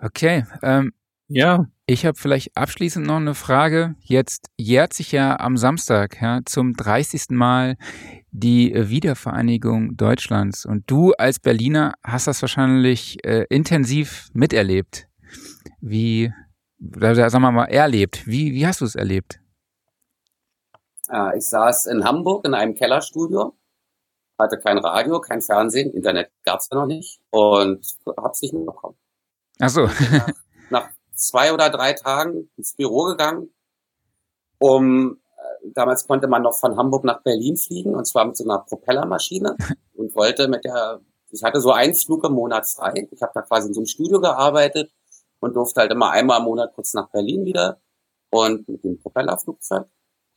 Okay. Ähm, ja. Ich habe vielleicht abschließend noch eine Frage. Jetzt jährt sich ja am Samstag ja, zum 30. Mal die Wiedervereinigung Deutschlands. Und du als Berliner hast das wahrscheinlich äh, intensiv miterlebt. Wie, sagen wir mal, erlebt. Wie, wie hast du es erlebt? Äh, ich saß in Hamburg in einem Kellerstudio, hatte kein Radio, kein Fernsehen, Internet gab's ja noch nicht und hab's nicht mitbekommen. Ach so. nach, nach zwei oder drei Tagen ins Büro gegangen, um äh, damals konnte man noch von Hamburg nach Berlin fliegen und zwar mit so einer Propellermaschine <laughs> und wollte mit der ich hatte so einen Flug im Monat frei. Ich habe da quasi in so einem Studio gearbeitet und durfte halt immer einmal im Monat kurz nach Berlin wieder und mit dem Propellerflugzeug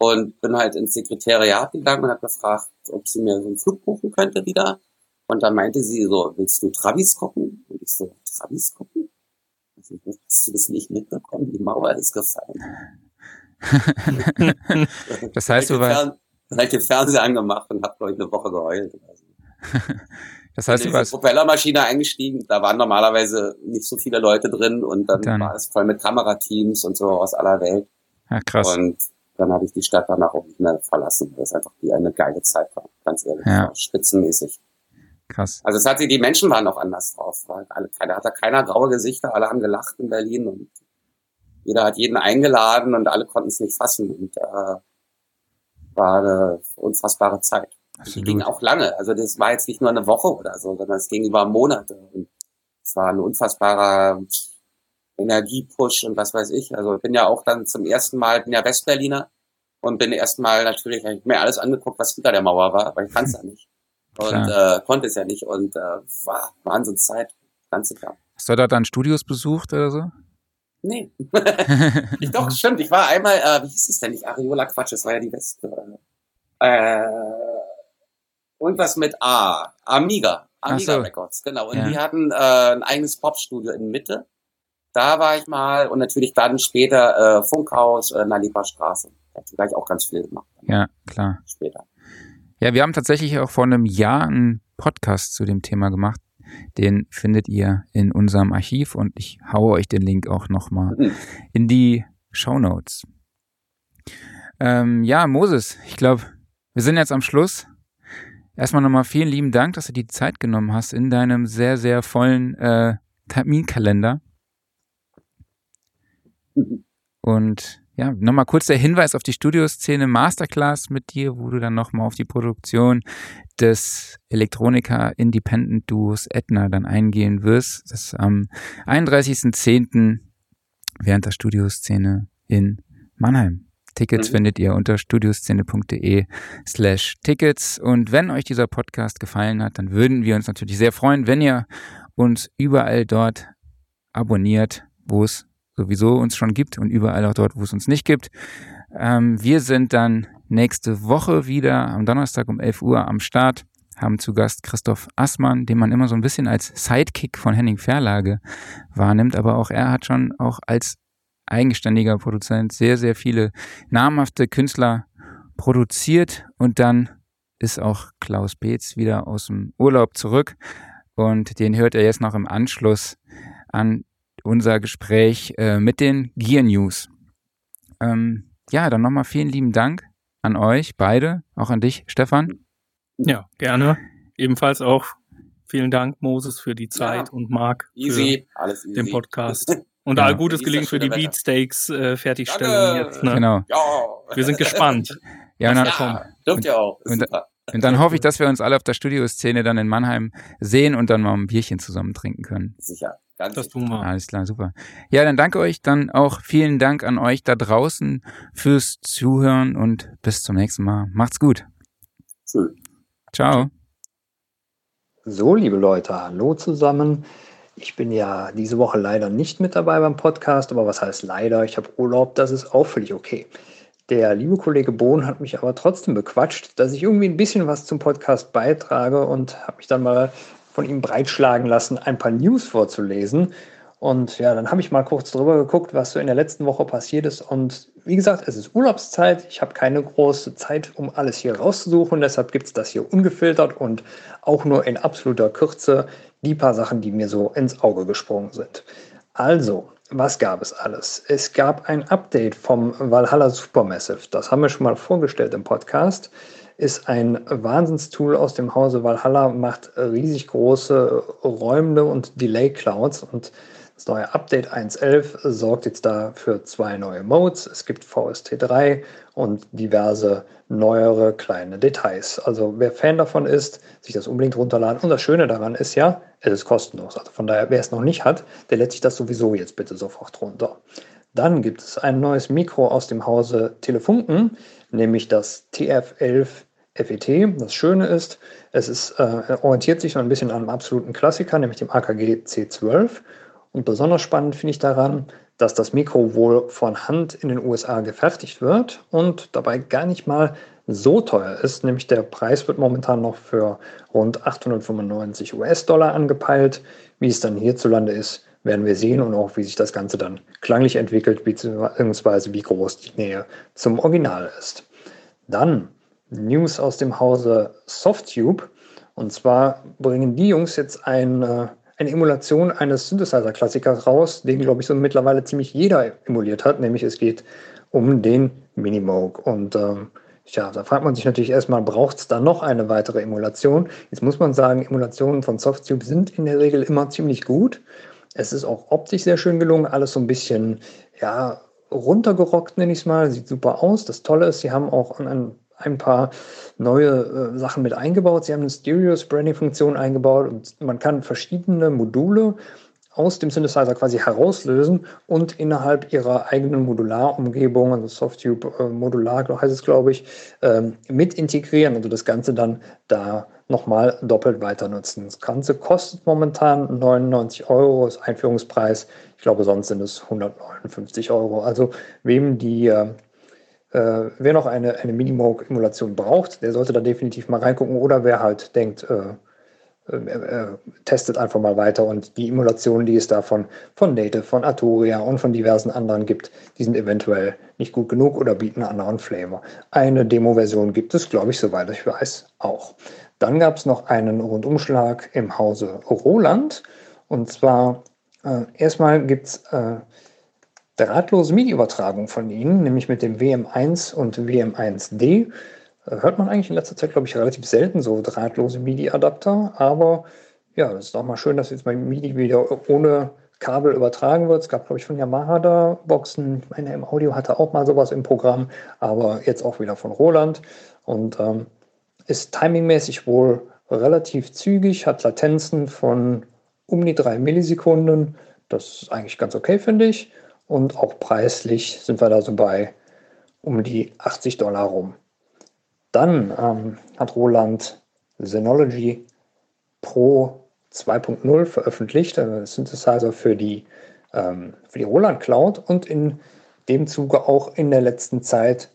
und bin halt ins Sekretariat gegangen und habe gefragt, ob sie mir so einen Flug buchen könnte wieder. Und dann meinte sie so, willst du Travis gucken? Und ich so, Travis gucken? Also, hast du das nicht mitbekommen? Die Mauer ist gefallen. <laughs> das heißt, du warst... Dann habe ich den Fernseher angemacht und habe, glaube ich, eine Woche geheult. <laughs> das heißt, du warst... Propellermaschine eingestiegen, da waren normalerweise nicht so viele Leute drin und dann, dann. war es voll mit Kamerateams und so aus aller Welt. Ja, krass. Und dann habe ich die Stadt danach auch nicht mehr verlassen, weil es einfach die eine geile Zeit war, ganz ehrlich, ja. spitzenmäßig. Krass. Also es hatte, die Menschen waren auch anders drauf, weil alle, keiner hatte keiner graue Gesichter, alle haben gelacht in Berlin und jeder hat jeden eingeladen und alle konnten es nicht fassen und äh, war eine unfassbare Zeit. Absolut. Die ging auch lange. Also das war jetzt nicht nur eine Woche oder so, sondern es ging über Monate und es war ein unfassbarer Energiepush und was weiß ich. Also ich bin ja auch dann zum ersten Mal, bin ja Westberliner und bin erstmal natürlich, ich mir alles angeguckt, was hinter der Mauer war, weil ich kann es ja <laughs> nicht. Und äh, konnte es ja nicht. Und äh, war Wahnsinnszeit, ganze Jahr. Hast du da dann Studios besucht oder so? Nee. <laughs> ich, doch, stimmt. Ich war einmal, äh, wie hieß es denn nicht? Ariola Quatsch, das war ja die West. Äh, und was mit A. Amiga. Amiga so. Records, genau. Und ja. die hatten äh, ein eigenes Popstudio in Mitte. Da war ich mal und natürlich dann später äh, Funkhaus, äh, Nalipa Straße. Da habe ich gleich auch ganz viel gemacht. Ja, klar. Später. Ja, wir haben tatsächlich auch vor einem Jahr einen Podcast zu dem Thema gemacht. Den findet ihr in unserem Archiv und ich haue euch den Link auch nochmal mhm. in die Show Notes. Ähm, ja, Moses, ich glaube, wir sind jetzt am Schluss. Erstmal nochmal vielen lieben Dank, dass du die Zeit genommen hast in deinem sehr, sehr vollen äh, Terminkalender. Und ja, nochmal kurz der Hinweis auf die Studioszene Masterclass mit dir, wo du dann nochmal auf die Produktion des Elektroniker Independent Duos Etna dann eingehen wirst. Das ist am 31.10. während der Studioszene in Mannheim. Tickets mhm. findet ihr unter studioszene.de slash Tickets. Und wenn euch dieser Podcast gefallen hat, dann würden wir uns natürlich sehr freuen, wenn ihr uns überall dort abonniert, wo es sowieso uns schon gibt und überall auch dort, wo es uns nicht gibt. Ähm, wir sind dann nächste Woche wieder am Donnerstag um 11 Uhr am Start, haben zu Gast Christoph Assmann, den man immer so ein bisschen als Sidekick von Henning Verlage wahrnimmt, aber auch er hat schon auch als eigenständiger Produzent sehr, sehr viele namhafte Künstler produziert und dann ist auch Klaus Beetz wieder aus dem Urlaub zurück und den hört er jetzt noch im Anschluss an unser Gespräch äh, mit den Gear News. Ähm, ja, dann nochmal vielen lieben Dank an euch beide, auch an dich, Stefan. Ja, gerne. Ebenfalls auch vielen Dank, Moses, für die Zeit ja. und Marc easy. für Alles easy. den Podcast. <laughs> Und ja. all Gutes gelingen für die Beatsteaks äh, Fertigstellung jetzt. Ne? Genau. Ja. Wir sind gespannt. <laughs> ja, und dann, ja, dürft ihr auch. Und, und, dann hoffe ich, dass wir uns alle auf der Studioszene dann in Mannheim sehen und dann mal ein Bierchen zusammen trinken können. Sicher. Ganz das tun wir. Alles klar, super. Ja, dann danke euch. Dann auch vielen Dank an euch da draußen fürs Zuhören und bis zum nächsten Mal. Macht's gut. Schön. Ciao. So, liebe Leute, hallo zusammen. Ich bin ja diese Woche leider nicht mit dabei beim Podcast, aber was heißt leider? Ich habe Urlaub, das ist auch völlig okay. Der liebe Kollege Bohn hat mich aber trotzdem bequatscht, dass ich irgendwie ein bisschen was zum Podcast beitrage und habe mich dann mal von ihm breitschlagen lassen, ein paar News vorzulesen. Und ja, dann habe ich mal kurz drüber geguckt, was so in der letzten Woche passiert ist. Und wie gesagt, es ist Urlaubszeit. Ich habe keine große Zeit, um alles hier rauszusuchen. Deshalb gibt es das hier ungefiltert und auch nur in absoluter Kürze die paar Sachen, die mir so ins Auge gesprungen sind. Also, was gab es alles? Es gab ein Update vom Valhalla Supermassive. Das haben wir schon mal vorgestellt im Podcast. Ist ein Wahnsinnstool aus dem Hause Valhalla, macht riesig große räumende und Delay Clouds und das neue Update 1.11 sorgt jetzt da für zwei neue Modes. Es gibt VST3 und diverse neuere kleine Details. Also wer Fan davon ist, sich das unbedingt runterladen. Und das Schöne daran ist ja, es ist kostenlos. Also von daher, wer es noch nicht hat, der lädt sich das sowieso jetzt bitte sofort runter. Dann gibt es ein neues Mikro aus dem Hause Telefunken, nämlich das TF11 FET. Das Schöne ist, es ist, äh, orientiert sich so ein bisschen an einem absoluten Klassiker, nämlich dem AKG C12 und besonders spannend finde ich daran, dass das Mikro wohl von Hand in den USA gefertigt wird und dabei gar nicht mal so teuer ist. Nämlich der Preis wird momentan noch für rund 895 US-Dollar angepeilt. Wie es dann hierzulande ist, werden wir sehen und auch wie sich das Ganze dann klanglich entwickelt, beziehungsweise wie groß die Nähe zum Original ist. Dann News aus dem Hause Softube. Und zwar bringen die Jungs jetzt ein äh, eine Emulation eines Synthesizer-Klassikers raus, den, glaube ich, so mittlerweile ziemlich jeder emuliert hat, nämlich es geht um den Minimoog. Und ähm, ja, da fragt man sich natürlich erstmal, braucht es da noch eine weitere Emulation? Jetzt muss man sagen, Emulationen von Softube sind in der Regel immer ziemlich gut. Es ist auch optisch sehr schön gelungen, alles so ein bisschen, ja, runtergerockt, nenne ich es mal, sieht super aus. Das Tolle ist, sie haben auch ein ein paar neue äh, Sachen mit eingebaut. Sie haben eine Stereo-Spreading-Funktion eingebaut und man kann verschiedene Module aus dem Synthesizer quasi herauslösen und innerhalb ihrer eigenen Modularumgebung, also Softube äh, Modular heißt es, glaube ich, ähm, mit integrieren. Also das Ganze dann da nochmal doppelt weiter nutzen. Das Ganze kostet momentan 99 Euro, ist Einführungspreis. Ich glaube, sonst sind es 159 Euro. Also wem die äh, äh, wer noch eine, eine Minimoog-Emulation braucht, der sollte da definitiv mal reingucken. Oder wer halt denkt, äh, äh, äh, testet einfach mal weiter. Und die Emulationen, die es da von, von Native, von Arturia und von diversen anderen gibt, die sind eventuell nicht gut genug oder bieten einen anderen Flavor. Eine Demo-Version gibt es, glaube ich, soweit ich weiß, auch. Dann gab es noch einen Rundumschlag im Hause Roland. Und zwar äh, erstmal gibt es äh, drahtlose MIDI-Übertragung von ihnen, nämlich mit dem WM1 und WM1D. Äh, hört man eigentlich in letzter Zeit, glaube ich, relativ selten so drahtlose MIDI-Adapter, aber ja, es ist auch mal schön, dass jetzt mein MIDI wieder ohne Kabel übertragen wird. Es gab, glaube ich, von Yamaha da Boxen. Ich meine, im Audio hatte auch mal sowas im Programm, aber jetzt auch wieder von Roland. Und ähm, ist timingmäßig wohl relativ zügig, hat Latenzen von um die drei Millisekunden. Das ist eigentlich ganz okay, finde ich. Und auch preislich sind wir da so bei um die 80 Dollar rum. Dann ähm, hat Roland Synology Pro 2.0 veröffentlicht, ein Synthesizer für die, ähm, für die Roland Cloud und in dem Zuge auch in der letzten Zeit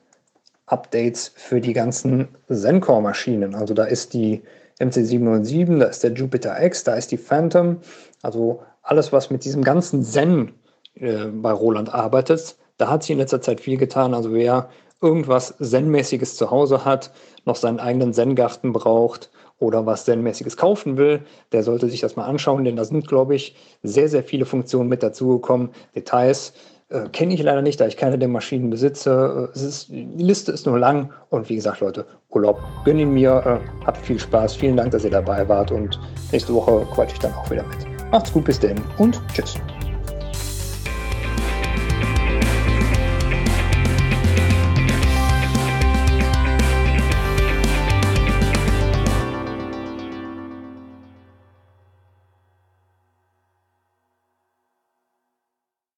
Updates für die ganzen Zencore-Maschinen. Also da ist die MC707, da ist der Jupiter X, da ist die Phantom. Also alles, was mit diesem ganzen Zen äh, bei Roland arbeitet. Da hat sich in letzter Zeit viel getan. Also wer irgendwas Zen-mäßiges zu Hause hat, noch seinen eigenen Zen-Garten braucht oder was Zen-mäßiges kaufen will, der sollte sich das mal anschauen, denn da sind, glaube ich, sehr, sehr viele Funktionen mit dazugekommen. Details äh, kenne ich leider nicht, da ich keine der Maschinen besitze. Äh, ist, die Liste ist nur lang und wie gesagt, Leute, Urlaub gönn ihn mir, äh, habt viel Spaß, vielen Dank, dass ihr dabei wart und nächste Woche quatsche ich dann auch wieder mit. Macht's gut, bis denn und tschüss.